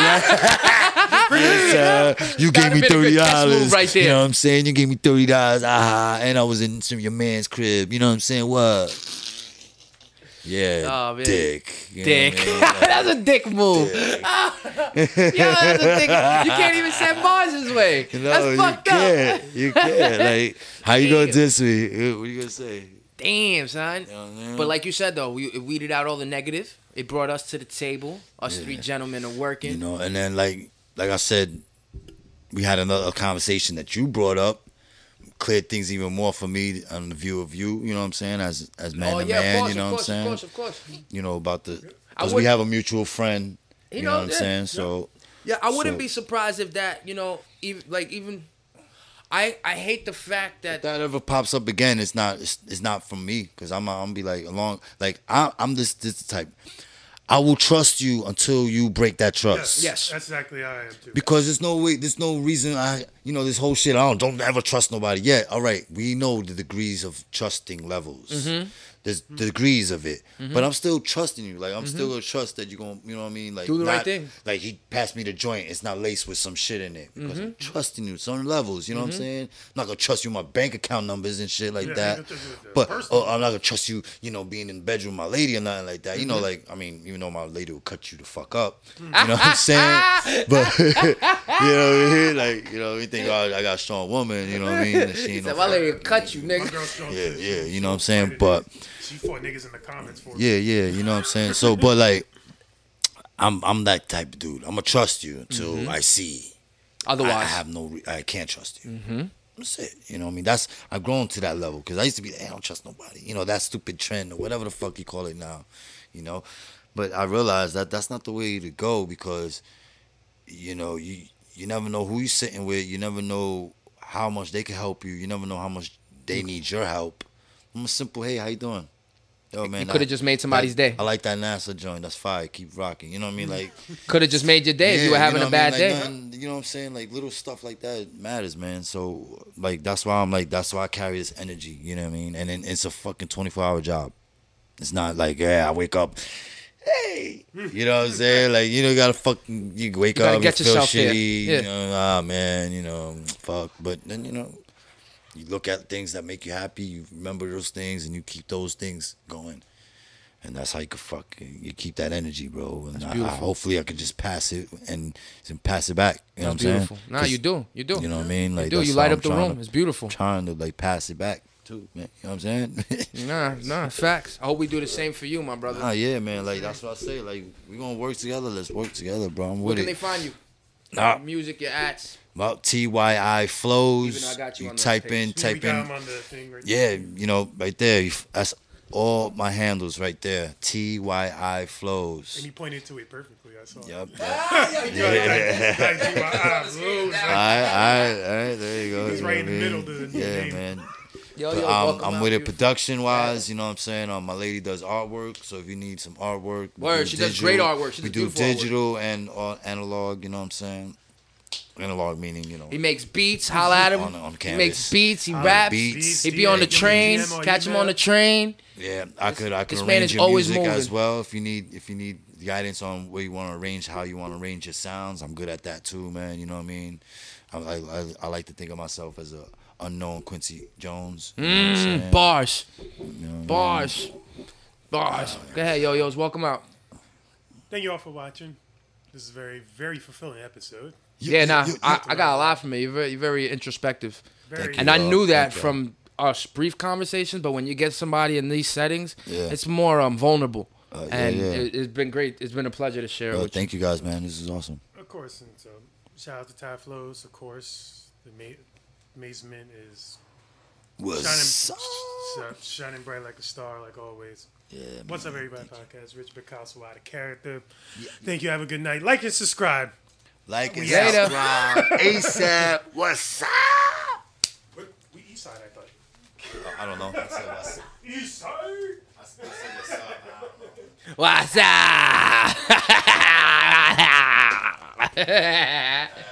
yes, uh, you gave That'd me have been a thirty good catch move dollars. right there. You know what I'm saying? You gave me thirty dollars. Ah, and I was in some your man's crib. You know what I'm saying? What? Yeah, Oh, man. dick. You Dick. I mean? [laughs] Like, that's a dick move. [laughs] Yo, that's a dick. You can't even send bars his way. [laughs] No, that's you can't. up. You can't. Like, how you gonna diss me? What you gonna say? Damn, son. You know I mean? But like you said though, we it weeded out all the negative. It brought us to the table. Us Yeah. three gentlemen are working. you know, and then like, like I said, we had another conversation that you brought up, cleared things even more for me on the view of you. You know what I'm saying? As as man oh to yeah, man, course, you know of what I'm saying? of course, of course. You know about the because we have a mutual friend. You know knows what I'm it. saying? So Yeah, I wouldn't So- be surprised if that, you know, even like even I I hate the fact that if that ever pops up again, it's not it's, it's not from me because I'm I'm gonna be like along like I, I'm this this type. I will trust you until you break that trust. Yes. yes. That's exactly how I am too. Because there's no way, there's no reason I, you know, this whole shit. I don't, don't ever trust nobody. Yeah, all right, we know the degrees of trusting levels. Mm-hmm. There's the degrees of it, but I'm still trusting you. Like I'm still gonna trust that you're gonna, you know what I mean? Like Mm-hmm. Do the right thing. Like he passed me the joint, it's not laced with some shit in it because I'm Mm-hmm. trusting you. Certain levels, you know what I'm saying? I'm not gonna trust you my bank account numbers and shit like Yeah, that. you got to do it, But oh, I'm not gonna trust you, you know, being in the bedroom with my lady or nothing like that. You Mm-hmm. know, like I mean, even though my lady will cut you the fuck up, you know what I'm saying? [laughs] But [laughs] you know what I mean? Like you know, we think oh, I got a strong woman. You know what I mean? And she he ain't said, no "My lady cut you, nigga." yeah, yeah, you know what I'm saying? But niggas- she fought niggas in the comments for me. yeah, yeah, you know what I'm saying. So, but like, I'm I'm that type of dude. I'm gonna trust you until I see. I, Otherwise, I have no, re- I can't trust you. Mm-hmm. That's it. You know what I mean? That's I've grown to that level because I used to be, hey, I don't trust nobody. You know that stupid trend or whatever the fuck you call it now. You know, but I realized that that's not the way to go because, you know, you you never know who you're sitting with. You never know how much they can help you. You never know how much they need your help. I'm a simple, hey, how you doing? Yo, man, you coulda just made somebody's that- day. I like that NASA joint. That's fire. Keep rocking. You know what I mean? Like [laughs] could have just made your day if you were having know a what I bad mean? day. Like, nothing- you know what I'm saying? Like little stuff like that matters, man. So like that's why I'm like that's why I carry this energy. You know what I mean? And then it's a fucking 24 hour job. It's not like yeah, I wake up. Hey, you know what I'm saying? Like you know, you gotta fucking you wake You up, get you feel shitty. Yeah. You know, ah man, you know, fuck. But then you know, you look at things that make you happy. You remember those things, and you keep those things going. And that's how you can fuck. You keep that energy, bro. And I, I, hopefully, I could just pass it and, and pass it back. You know That's what I'm beautiful. saying? Nah, you do, you do. You know what I mean? Like you do. You light up the room. to- It's beautiful. Trying to like pass it back too, man. You know what I'm saying? [laughs] Nah, nah, facts. I hope we do the same for you, my brother. Ah, yeah, man. Like that's what I say. Like we gonna work together. Let's work together, bro. I'm Where with can they find you? Nah, Music, your ads. About TYI flows. though I got you You on those type in, pages. Yeah, type in. on the thing right Yeah, you know, right there. That's all my handles right there. TYI flows. And flows. he pointed to it perfectly. I saw. it. Yep. [laughs] Ah, yep. Like, like, my eyes All rose, like, right, all right, all right. There you go. He's you right in the I middle of the Yeah, name. man. Yo, But yo, I'm, welcome I'm with it production wise, you know what I'm saying? Um, my lady does artwork, so if you need some artwork, we Word, do she does great artwork. She we do beautiful artwork. digital and uh, analog, you know what I'm saying? Analog meaning, you know. He makes beats. Holla at him. On- on he canvas. makes beats. He On raps. beats. He be on the train. Catch him on the train. Yeah, I could I could this man arrange is your always music as well if you need if you need guidance on where you want to arrange, how you want to arrange your sounds. I'm good at that too, man. You know what I mean? I I, I, I like to think of myself as a unknown Quincy Jones. You know what I'm? Mm, Bars, You know what I mean? bars, bars. Go ahead, yo, yos. Welcome out. Thank you all for watching. This is a very, very fulfilling episode. You- Yeah, you- nah, you- I, I got a lot from it. You're very, you're very introspective, Very and you, I knew that Thank you. from our brief conversations. But when you get somebody in these settings, Yeah. it's more um vulnerable. Uh, yeah, and yeah. It, it's been great. It's been a pleasure to share it Yo, with thank you guys, man. This is awesome. Of course, and so shout out to Ty Flows. Of course, the ma- amazement is What's shining, sh- shining bright like a star, like always. Yeah, What's man. up, everybody? Podcast Rich Picasso out of character. Thank you. Have a good night. Like and subscribe. Like and Later. subscribe. [laughs] ASAP. What's up? What? We East Side, I thought. I don't know. [laughs] I said what's up. East Side. I said what's [laughs] up. What's up?